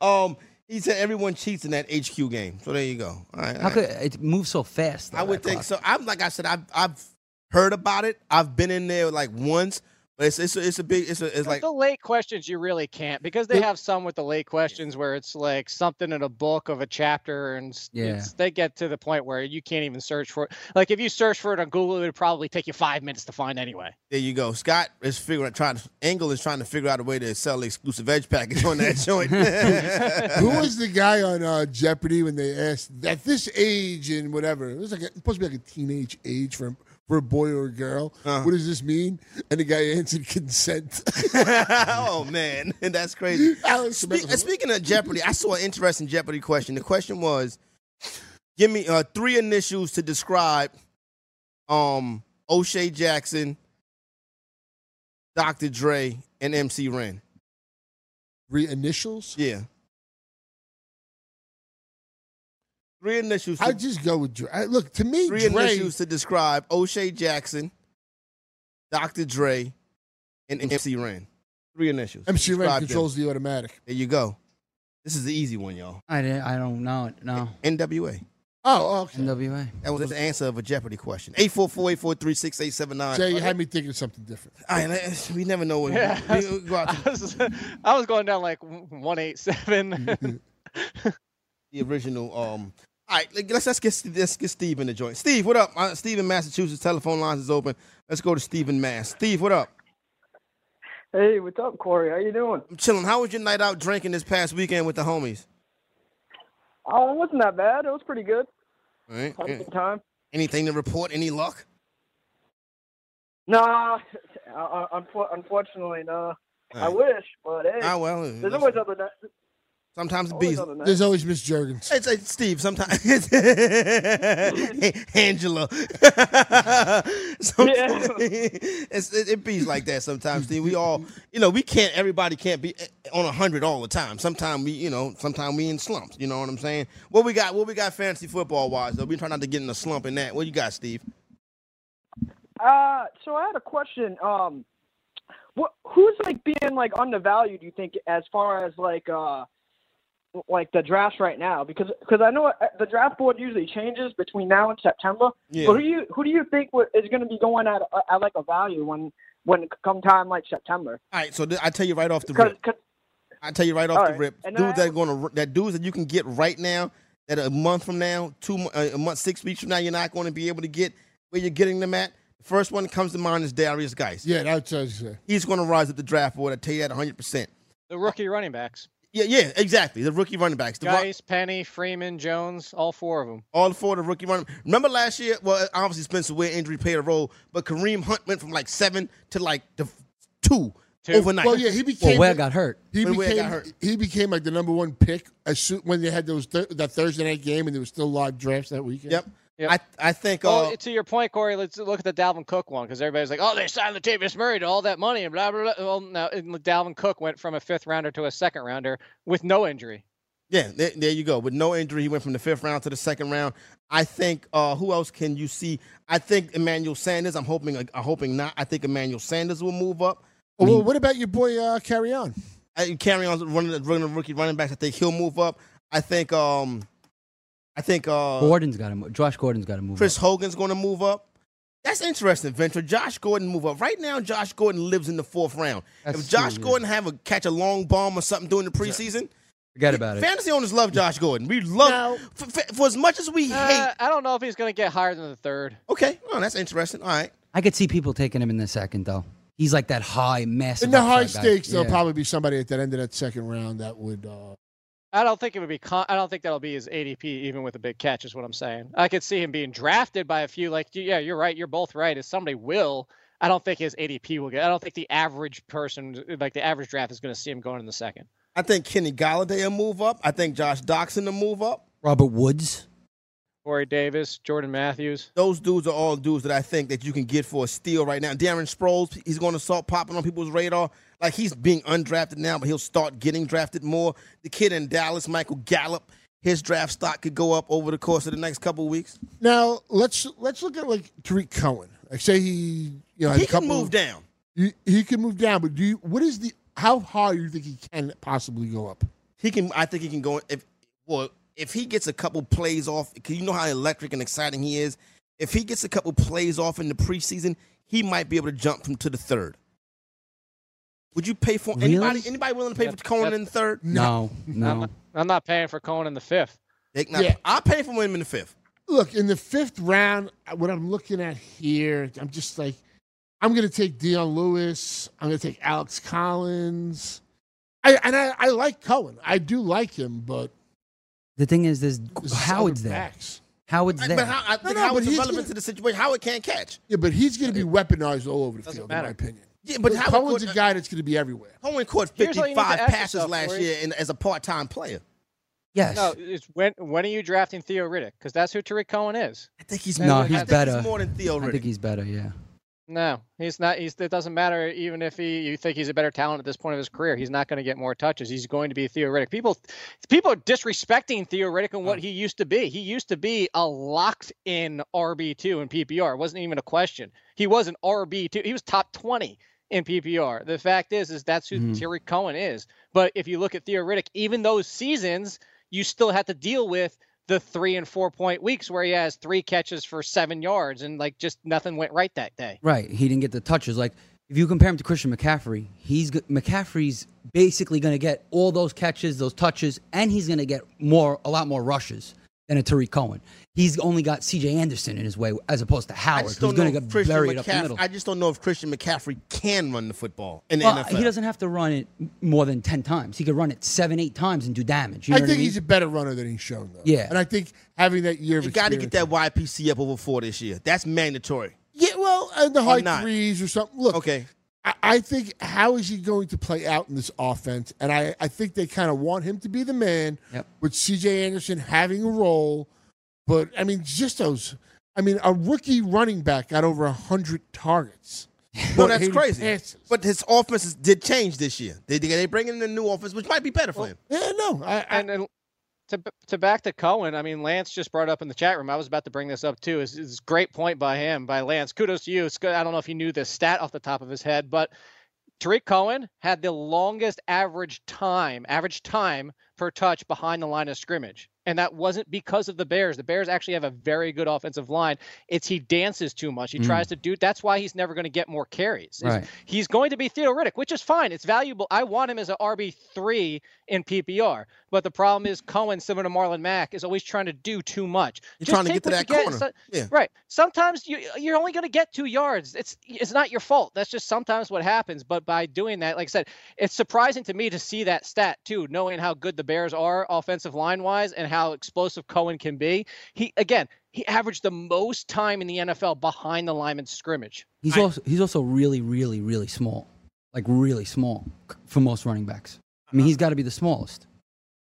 (laughs) um, he said everyone cheats in that HQ game. So there you go. All right. How could it move so fast? I would think clock? so. I'm like I said. I've I've heard about it. I've been in there like once, but it's it's a, it's a big. It's a, it's like the late questions you really can't because they have some with the late questions where it's like something in a book of a chapter and s- Yeah. it's, they get to the point where you can't even search for it. Like if you search for it on Google, it would probably take you five minutes to find anyway. there you go. Scott is figuring trying to Angle is trying to figure out a way to sell the exclusive edge package on that (laughs) joint. Who was the guy on uh, Jeopardy when they asked at this age and whatever? It was like a, supposed to be like a teenage age for for a boy or a girl. Uh-huh. What does this mean? And the guy answered (laughs) consent. (laughs) oh man, and (laughs) that's crazy. Alex, Spe- speaking of Jeopardy, I saw an interesting Jeopardy question. The question was, give me uh, three initials to describe um O'Shea Jackson, Dr. Dre, and MC Ren. Three initials? Yeah. Three initials. To, I just go with Dre. I- Look to me, three Dre. initials to describe O'Shea Jackson, Dr. Dre, and MC Ren. Three initials. MC Ren Describe them. controls the automatic. There you go. This is the easy one, y'all. I, didn't- I don't know it. No. NWA. Oh, okay. NWA. That was the answer of a Jeopardy question. 844-843-6879. Jay, you had me thinking something different. All right, let's- we never know when Yeah, we, we go out (laughs) to I was, I was going down like one eight seven. (laughs) the original. Um, all right, let's let's get let's get Steve in the joint. Steve, what up? Uh, Steve in Massachusetts. Telephone lines is open. Let's go to Steve in Mass. Steve, what up? Hey, what's up, Corey? How you doing? I'm chilling. How was your night out drinking this past weekend with the homies? Oh, it wasn't that bad. It was pretty good. All right. Had time. Anything to report? Any luck? Nah, (laughs) uh, unfor- unfortunately, no. I wish, but hey, Ah, well, there's always other nights. Sometimes the Always bees. There's always Miss Jurgens. It's, it's Steve. Sometimes (laughs) Angela. (laughs) Some- (laughs) it's, it, it bees like that sometimes. Steve. We all, you know, we can't. Everybody can't be on a hundred all the time. Sometimes we, you know, sometimes we in slumps. You know what I'm saying? What we got? What we got? Fantasy football wise, though, we try not to get in a slump in that. What you got, Steve? Uh, so I had a question. Um, what who's like being like undervalued? You think as far as like uh, like the drafts right now? Because because I know uh, the draft board usually changes between now and September. Yeah. But who do you who do you think is going to be going at uh, at like a value when when come time like September? All right, so th- I tell you right off the Cause, rip. 'cause- I tell you right off All the rip. And Dudes I that are going to that dudes that you can get right now. That a month from now, two uh, a month, six weeks from now, you're not going to be able to get where you're getting them at. The first one that comes to mind is Derrius Guice. Yeah, that's what I was saying. He's going to rise up the draft board. I tell you that 100. percent the rookie running backs: Yeah, yeah, exactly. The rookie running backs. The ru- Guice, Penny, Freeman, Jones, all four of them. all four of the rookie running. Remember last year? Well, obviously Spencer Ware injury played a role, but Kareem Hunt went from like seven to like the f- two. overnight. Well, yeah, he became. Ware got hurt. He When Ware became. got hurt. He became like the number one pick as soon when they had those th- that Thursday night game and there was still live drafts that weekend. Yep. Yep. I I think. Well, uh, to your point, Corey, let's look at the Dalvin Cook one because everybody's like, "Oh, they signed Latavius Murray to all that money and blah blah blah." Well, no, Dalvin Cook went from a fifth rounder to a second rounder with no injury. Yeah, there, there you go. With no injury, he went from the fifth round to the second round. I think. Uh, who else can you see? I think Emmanuel Sanders. I'm hoping. I'm hoping not. I think Emmanuel Sanders will move up. Oh, well, what about your boy uh, Kerryon? I, carry on running the running the rookie running backs. I think he'll move up. I think. Um, I think. Uh, Gordon's got to move. Josh Gordon's got to move. Chris up. Hogan's going to move up. That's interesting, Ventura. Josh Gordon move up. Right now, Josh Gordon lives in the fourth round. That's if Josh true, yeah. Gordon have a catch a long bomb or something during the preseason, Forget about it. fantasy owners love Josh Gordon. We love for, for, for as much as we hate. Uh, I don't know if he's going to get higher than the third. Okay, oh, that's interesting. All right. I could see people taking him in the second though. He's like that high, massive. In the high upside guy. stakes, there'll Yeah. probably be somebody at that end of that second round that would. Uh, I don't think it would be. Con- I don't think that'll be his ADP, even with a big catch. Is what I'm saying. I could see him being drafted by a few. Like, yeah, you're right. You're both right. If somebody will, I don't think his ADP will get. I don't think the average person, like the average draft, is going to see him going in the second. I think Kenny Golladay will move up. I think Josh Doctson will move up. Robert Woods. Corey Davis, Jordan Matthews. Those dudes are all dudes that I think that you can get for a steal right now. Darren Sproles, he's going to start popping on people's radar. Like he's being undrafted now, but he'll start getting drafted more. The kid in Dallas, Michael Gallup, his draft stock could go up over the course of the next couple of weeks. now let's let's look at like Tarik Cohen. Like say he you know He a can couple move down. He, he can move down, but do you? What is the? How high do you think he can possibly go up? He can. I think he can go. If well, if he gets a couple plays off, because you know how electric and exciting he is. If he gets a couple plays off in the preseason, he might be able to jump from to the third. Would you pay for Really? anybody? Anybody willing to pay for Cohen in the third? No, I'm no. not, I'm not paying for Cohen in the fifth. They- now, Yeah. I'll pay for him in the fifth. Look in the fifth round. What I'm looking at here, I'm just like, I'm going to take Dion Lewis. I'm going to take Alex Collins. I and I, I like Cohen. I do like him, but The thing is, this is Howard's other there. backs. Howard's there. But how, I think no, how but it's he's relevant gonna- to the situation. Howard can't catch. Yeah, but he's going to be weaponized all over the Doesn't field, in my opinion. Yeah, but But Howard Cohen's caught- a uh, guy that's going to be everywhere. Cohen caught how you need 55 passes yourself, last Corey. year in, as a part-time player. yes. No, it's when when are you drafting Theo Riddick? Because that's who Tarik Cohen is. I think he's no, he's I think better. He's more than Theo I think he's better. Yeah. No, he's not. He's. It doesn't matter even if he. You think he's a better talent at this point of his career. He's not going to get more touches. He's going to be Theo Riddick. People, people are disrespecting Theo Riddick and what he used to be. He used to be a locked-in RB two in PPR. It wasn't even a question. He was an RB two. He was top twenty in PPR. The fact is, is that's who Mhm. Tarik Cohen is. But if you look at Theo Riddick, even those seasons, you still have to deal with the three and four point weeks where he has three catches for seven yards and like just nothing went right that day. Right. He didn't get the touches. Like if you compare him to Christian McCaffrey, he's McCaffrey's basically going to get all those catches, those touches, and he's going to get more, a lot more rushes than a Tarik Cohen. He's only got C.J. Anderson in his way, as opposed to Howard, who's going to get Christian buried up the middle. I just don't know if Christian McCaffrey can run the football in the Well, NFL. he doesn't have to run it more than ten times. He could run it seven, eight times and do damage. You know I what think I mean? he's a better runner than he's shown, though. Yeah. and I think having that year of You got to get that YPC up over four this year. That's mandatory. Yeah, well, and the high threes or something. Look, Okay. I, I think how is he going to play out in this offense? And I, I think they kind of want him to be the man Yep. with C.J. Anderson having a role. But I mean, just those. I mean, a rookie running back got over hundred targets. (laughs) No, But that's crazy. passes. But his offenses did change this year. They they bring in a new offense, which might be better for him. Yeah, no, I, I, And, and to to back to Cohen, I mean Lance just brought up in the chat room. I was about to bring this up too. Is is great point by him by Lance. Kudos to you. It's good. I don't know if he knew this stat off the top of his head, but Tarik Cohen had the longest average time, average time per touch behind the line of scrimmage. And that wasn't because of the Bears. The Bears actually have a very good offensive line. It's he dances too much. He Mm. tries to do that's why he's never going to get more carries. Right. He's going to be Theo Riddick, which is fine. It's valuable. I want him as an RB3 in PPR. But the problem is Cohen, similar to Marlon Mack, is always trying to do too much. You're Just trying to get to that you corner. So- Yeah. Right. Sometimes you you're only going to get two yards. It's it's not your fault. That's just sometimes what happens. But by doing that, like I said, it's surprising to me to see that stat too, knowing how good the Bears are offensive line wise and how explosive Cohen can be. He again, he averaged the most time in the NFL behind the lineman's scrimmage. He's also he's also really, really, really small. like really small for most running backs. I mean, he's uh-huh. got to be the smallest.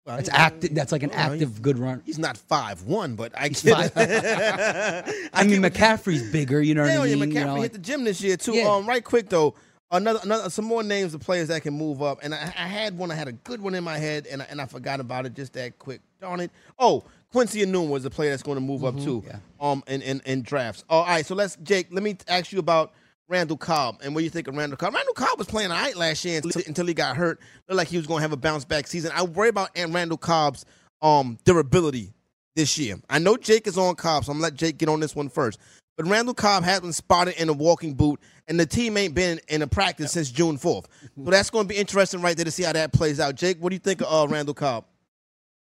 Well, That's he- active. That's like an active good run. He's not five one, but I He's get five- it. (laughs) (laughs) I mean, you- McCaffrey's bigger. You know yeah, what I mean? yeah? McCaffrey You know, hit the gym this year too. Yeah. Um, right quick though, another another some more names of players that can move up, and I, I had one. I had a good one in my head, and I, and I forgot about it just that quick. Darn it! Oh, Quincy Enunwa was a player that's going to move up too. Yeah. Um, in, in in drafts. all right, so let's Jake. Let me ask you about. Randall Cobb, and what do you think of Randall Cobb? Randall Cobb was playing all right last year until, until he got hurt. Looked like he was going to have a bounce back season. I worry about Aunt Randall Cobb's um durability this year. I know Jake is on Cobb, so I'm gonna let Jake get on this one first. But Randall Cobb has been spotted in a walking boot, and the team ain't been in a practice since June 4th. So that's going to be interesting right there to see how that plays out. Jake, what do you think of uh, Randall Cobb?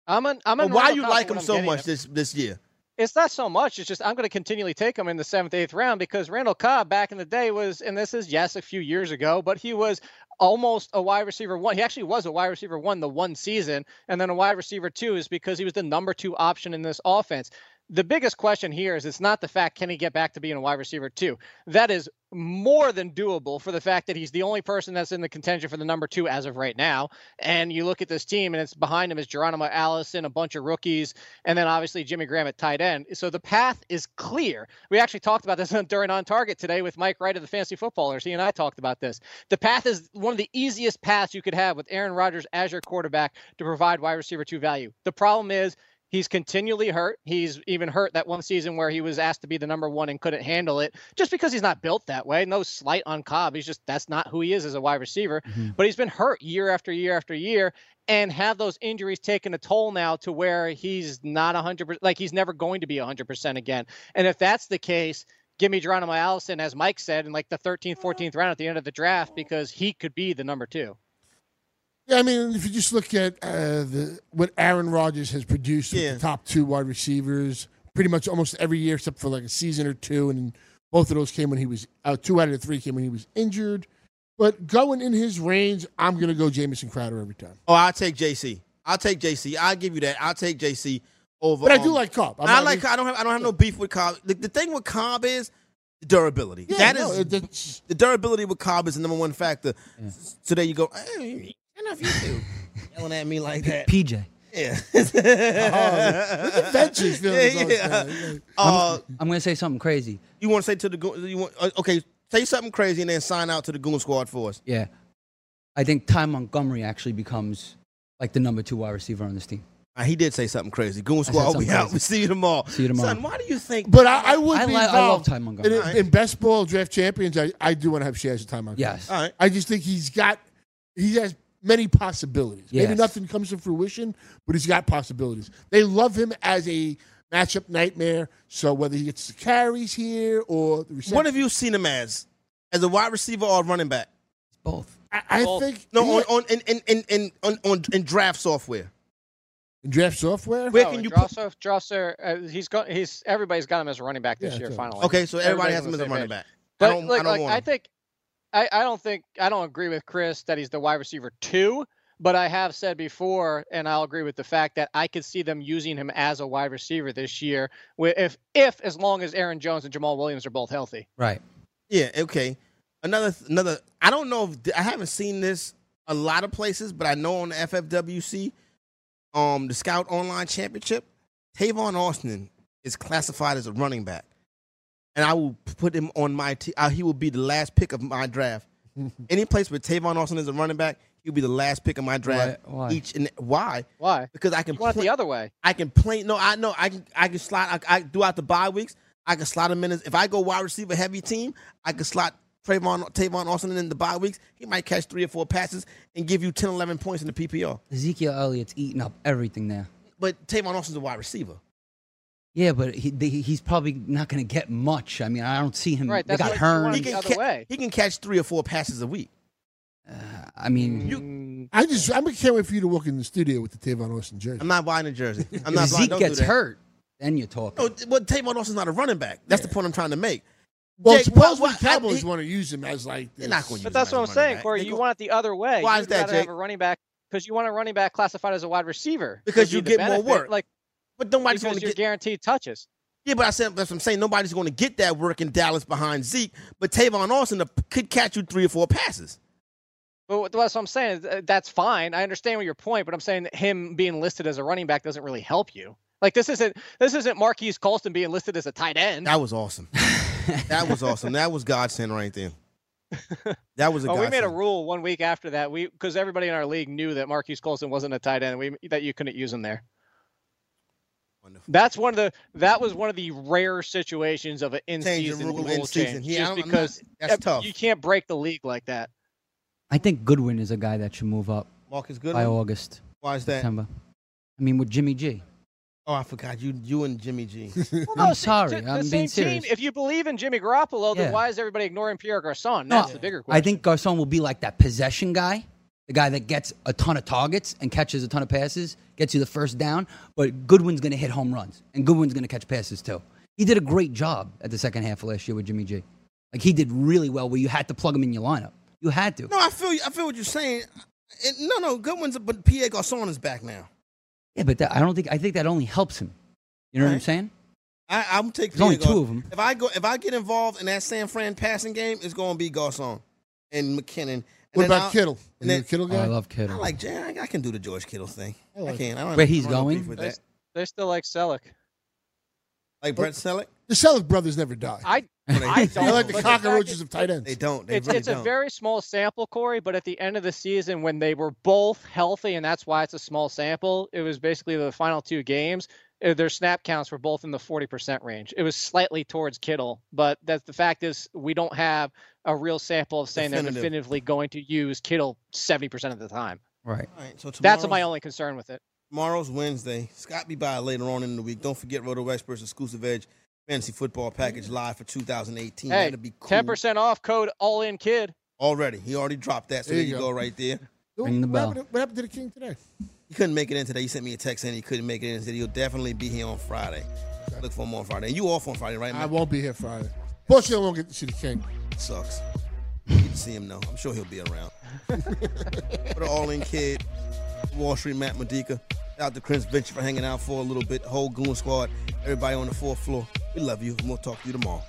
I'm an, I'm Or in why Randall you Cobb like him so much at. this this year? It's not so much. It's just I'm going to continually take him in the seventh, eighth round because Randall Cobb back in the day was, and this is yes, a few years ago, but he was almost a wide receiver one. He actually was a wide receiver one the one season, and then a wide receiver two is because he was the number two option in this offense. The biggest question here is it's not the fact can he get back to being a wide receiver two. That is more than doable for the fact that he's the only person that's in the contention for the number two as of right now. And you look at this team, and it's behind him is Geronimo Allison, a bunch of rookies, and then obviously Jimmy Graham at tight end. So the path is clear. We actually talked about this (laughs) during On Target today with Mike Wright of the Fantasy Footballers. He and I talked about this. The path is one of the easiest paths you could have with Aaron Rodgers as your quarterback to provide wide receiver two value. The problem is He's continually hurt. He's even hurt that one season where he was asked to be the number one and couldn't handle it just because he's not built that way. No slight on Cobb. He's just, that's not who he is as a wide receiver. Mm-hmm. But he's been hurt year after year after year and have those injuries taken a toll now to where he's not 100%, like he's never going to be 100% again. And if that's the case, give me Geronimo Allison, as Mike said, in like the 13th, 14th round at the end of the draft because he could be the number two. Yeah, I mean, if you just look at uh, the what Aaron Rodgers has produced with the top two wide receivers, pretty much almost every year except for like a season or two, and both of those came when he was uh, two out of the three came when he was injured. But going in his range, I'm going to go Jamison Crowder every time. Oh, I'll take JC. I'll take JC. I'll give you that. I'll take JC over. But I do um, like Cobb. I like. I don't have. I don't have no beef with Cobb. The, the thing with Cobb is durability. Yeah, that no, is the durability with Cobb is the number one factor. So there you go. Hey, enough you two yelling at me like that. PJ. Yeah. look at Ventura's feelings all the time. Uh, I'm going to say something crazy. you want to say to the Goon- you want uh, okay? Say something crazy and then sign out to the Goon Squad for us. Yeah. I think Ty Montgomery actually becomes like the number two wide receiver on this team. Uh, he did say something crazy. Goon Squad, we something out. crazy. We (laughs) see you tomorrow. See you tomorrow. Son, why do you think? But I, I would I be li- I love. Ty Montgomery. In, in best ball draft champions, I, I do want to have shares of Ty Montgomery. Yes. All right. I just think he's got he has many possibilities. Maybe nothing comes to fruition, but he's got possibilities. They love him as a matchup nightmare. So whether he gets the carries here or the reception, What have you seen him as? As a wide receiver or a running back? Both. I, I think No, he- on, on in, in, in, in, on, on in draft software. in draft software. Where No, can you draw put? so, draw so, uh, he's got he's everybody's got him as a running back this Yeah, year. so- Finally, Okay, so everybody Everybody's has him as a running page. back. I But don't. like, I don't like, want I think I, I don't think I don't agree with Chris that he's the wide receiver two, but I have said before, and I'll agree with the fact that I could see them using him as a wide receiver this year, if if as long as Aaron Jones and Jamaal Williams are both healthy. Right. Yeah. Okay. Another another. I don't know. if I haven't seen this a lot of places, but I know on the FFWC, um, the Scout Online Championship, Tavon Austin is classified as a running back, and I will put him on my. T- uh, he will be the last pick of my draft. (laughs) Any place where Tavon Austin is a running back, he'll be the last pick of my draft. Why- why? Each and why? Why? Because I can You want it play- the other way. I can play. No, I know. I can. I can slot. I, I throughout the bye weeks. I can slot him in. As, if I go wide receiver heavy team, I can slot Trayvon Tavon Austin in the bye weeks. He might catch three or four passes and give you 10, 11 points in the PPR. Ezekiel Elliott's eating up everything there. But Tavon Austin's a wide receiver. Yeah, but he, they, he's probably not going to get much. I mean, I don't see him. Right, they that's got what you want Hearn. He the can, other ca- way. he can catch three or four passes a week. Uh, I mean, I just I can't wait for you to walk in the studio with the Tavon Austin jersey. I'm not buying a jersey. I'm if not buying. Zeke Don't do gets that. hurt, then you're talking. No, but Tavon Austin's not a running back. That's the point I'm trying to make. Well, Jake, suppose why- when why- Cowboys he- want to use him as like They're not going to But use that's him what I'm as a running saying, back. Corey. They You go- want it the other way. Why You'd is that, rather have Jake? a running back because you want a running back classified as a wide receiver Because you be the get more benefit, work. Like But nobody's going to get. guaranteed touches. Yeah, but I said that's what I'm saying. Nobody's going to get that work in Dallas behind Zeke. But Tavon Austin could catch you three or four passes. But that's what I'm saying. That's fine. I understand what your point, but I'm saying that him being listed as a running back doesn't really help you. Like this isn't this isn't Marquise Colston being listed as a tight end. That was awesome. (laughs) that was awesome. That was godsend right there. (laughs) That was a Oh, we made a rule one week after that. We because everybody in our league knew that Marquise Colston wasn't a tight end. We that you couldn't use him there. That's one of the that was one of the rare situations of an in season rule rule, in season. change. Yeah, just I'm- I'm not- because that's tough. you can't break the league like that. I think Goodwin is a guy that should move up Marcus by Goodwin. August. Why is that? September. I mean, with Jimmy G. Oh, I forgot you. You and Jimmy G. (laughs) I'm sorry. The I'm same being serious. team. If you believe in Jimmy Garoppolo, then Yeah. why is everybody ignoring Pierre Garcon? No, That's the bigger question. I think Garcon will be like that possession guy, the guy that gets a ton of targets and catches a ton of passes, gets you the first down. But Goodwin's going to hit home runs, and Goodwin's going to catch passes too. He did a great job at the second half of last year with Jimmy G. Like he did really well, where you had to plug him in your lineup. You had to. No, I feel. I feel what you're saying. It, no, no, Goodwin's. But Pierre Garcon is back now. Yeah, but that, I don't think. I think that only helps him. You know what I'm saying? I, I'm taking. There's only two of them. If I go, if I get involved in that San Fran passing game, it's going to be Garcon and McKinnon. And What about I'll- Kittle? and Are you a Kittle guy? I love I Kittle. like Jay. I, I can do the George Kittle thing. I, like can. I don't Where have- he's I don't going? with They, that. they still like Celek. Like Brett Celek. The Celek brothers never die. I (laughs) They- I They're don't. like the but cockroaches of tight ends. They don't. They it's really it's don't. a very small sample, Corey. But at the end of the season, when they were both healthy, and that's why it's a small sample, it was basically the final two games. Uh, Their snap counts were both in the forty percent range. It was slightly towards Kittle, but that's the fact is we don't have a real sample of saying they're definitively going to use Kittle seventy percent of the time. Right. All right. So That's my only concern with it. Tomorrow's Wednesday. Scott be by later on in the week. Don't forget Roto Experts exclusive Edge fantasy football package live for 2018. Hey, That'll be cool. ten percent off code all in kid. already. He already dropped that. So There there you you go. go right there. Ring the What bell. happened, what happened to the King today? He couldn't make it in today. He sent me a text saying he couldn't make it in. He said he'll definitely be here on Friday. Look for him on Friday. And you off on Friday, right, I man? won't be here Friday. Fortunately, I won't get to see the King. Sucks. You to see him though. I'm sure he'll be around. for the All In Kid, Wall Street, Matt Modica. Out to Chris Ventura for hanging out for a little bit. Whole Goon Squad. Everybody on the fourth floor. We love you. and We'll talk to you tomorrow.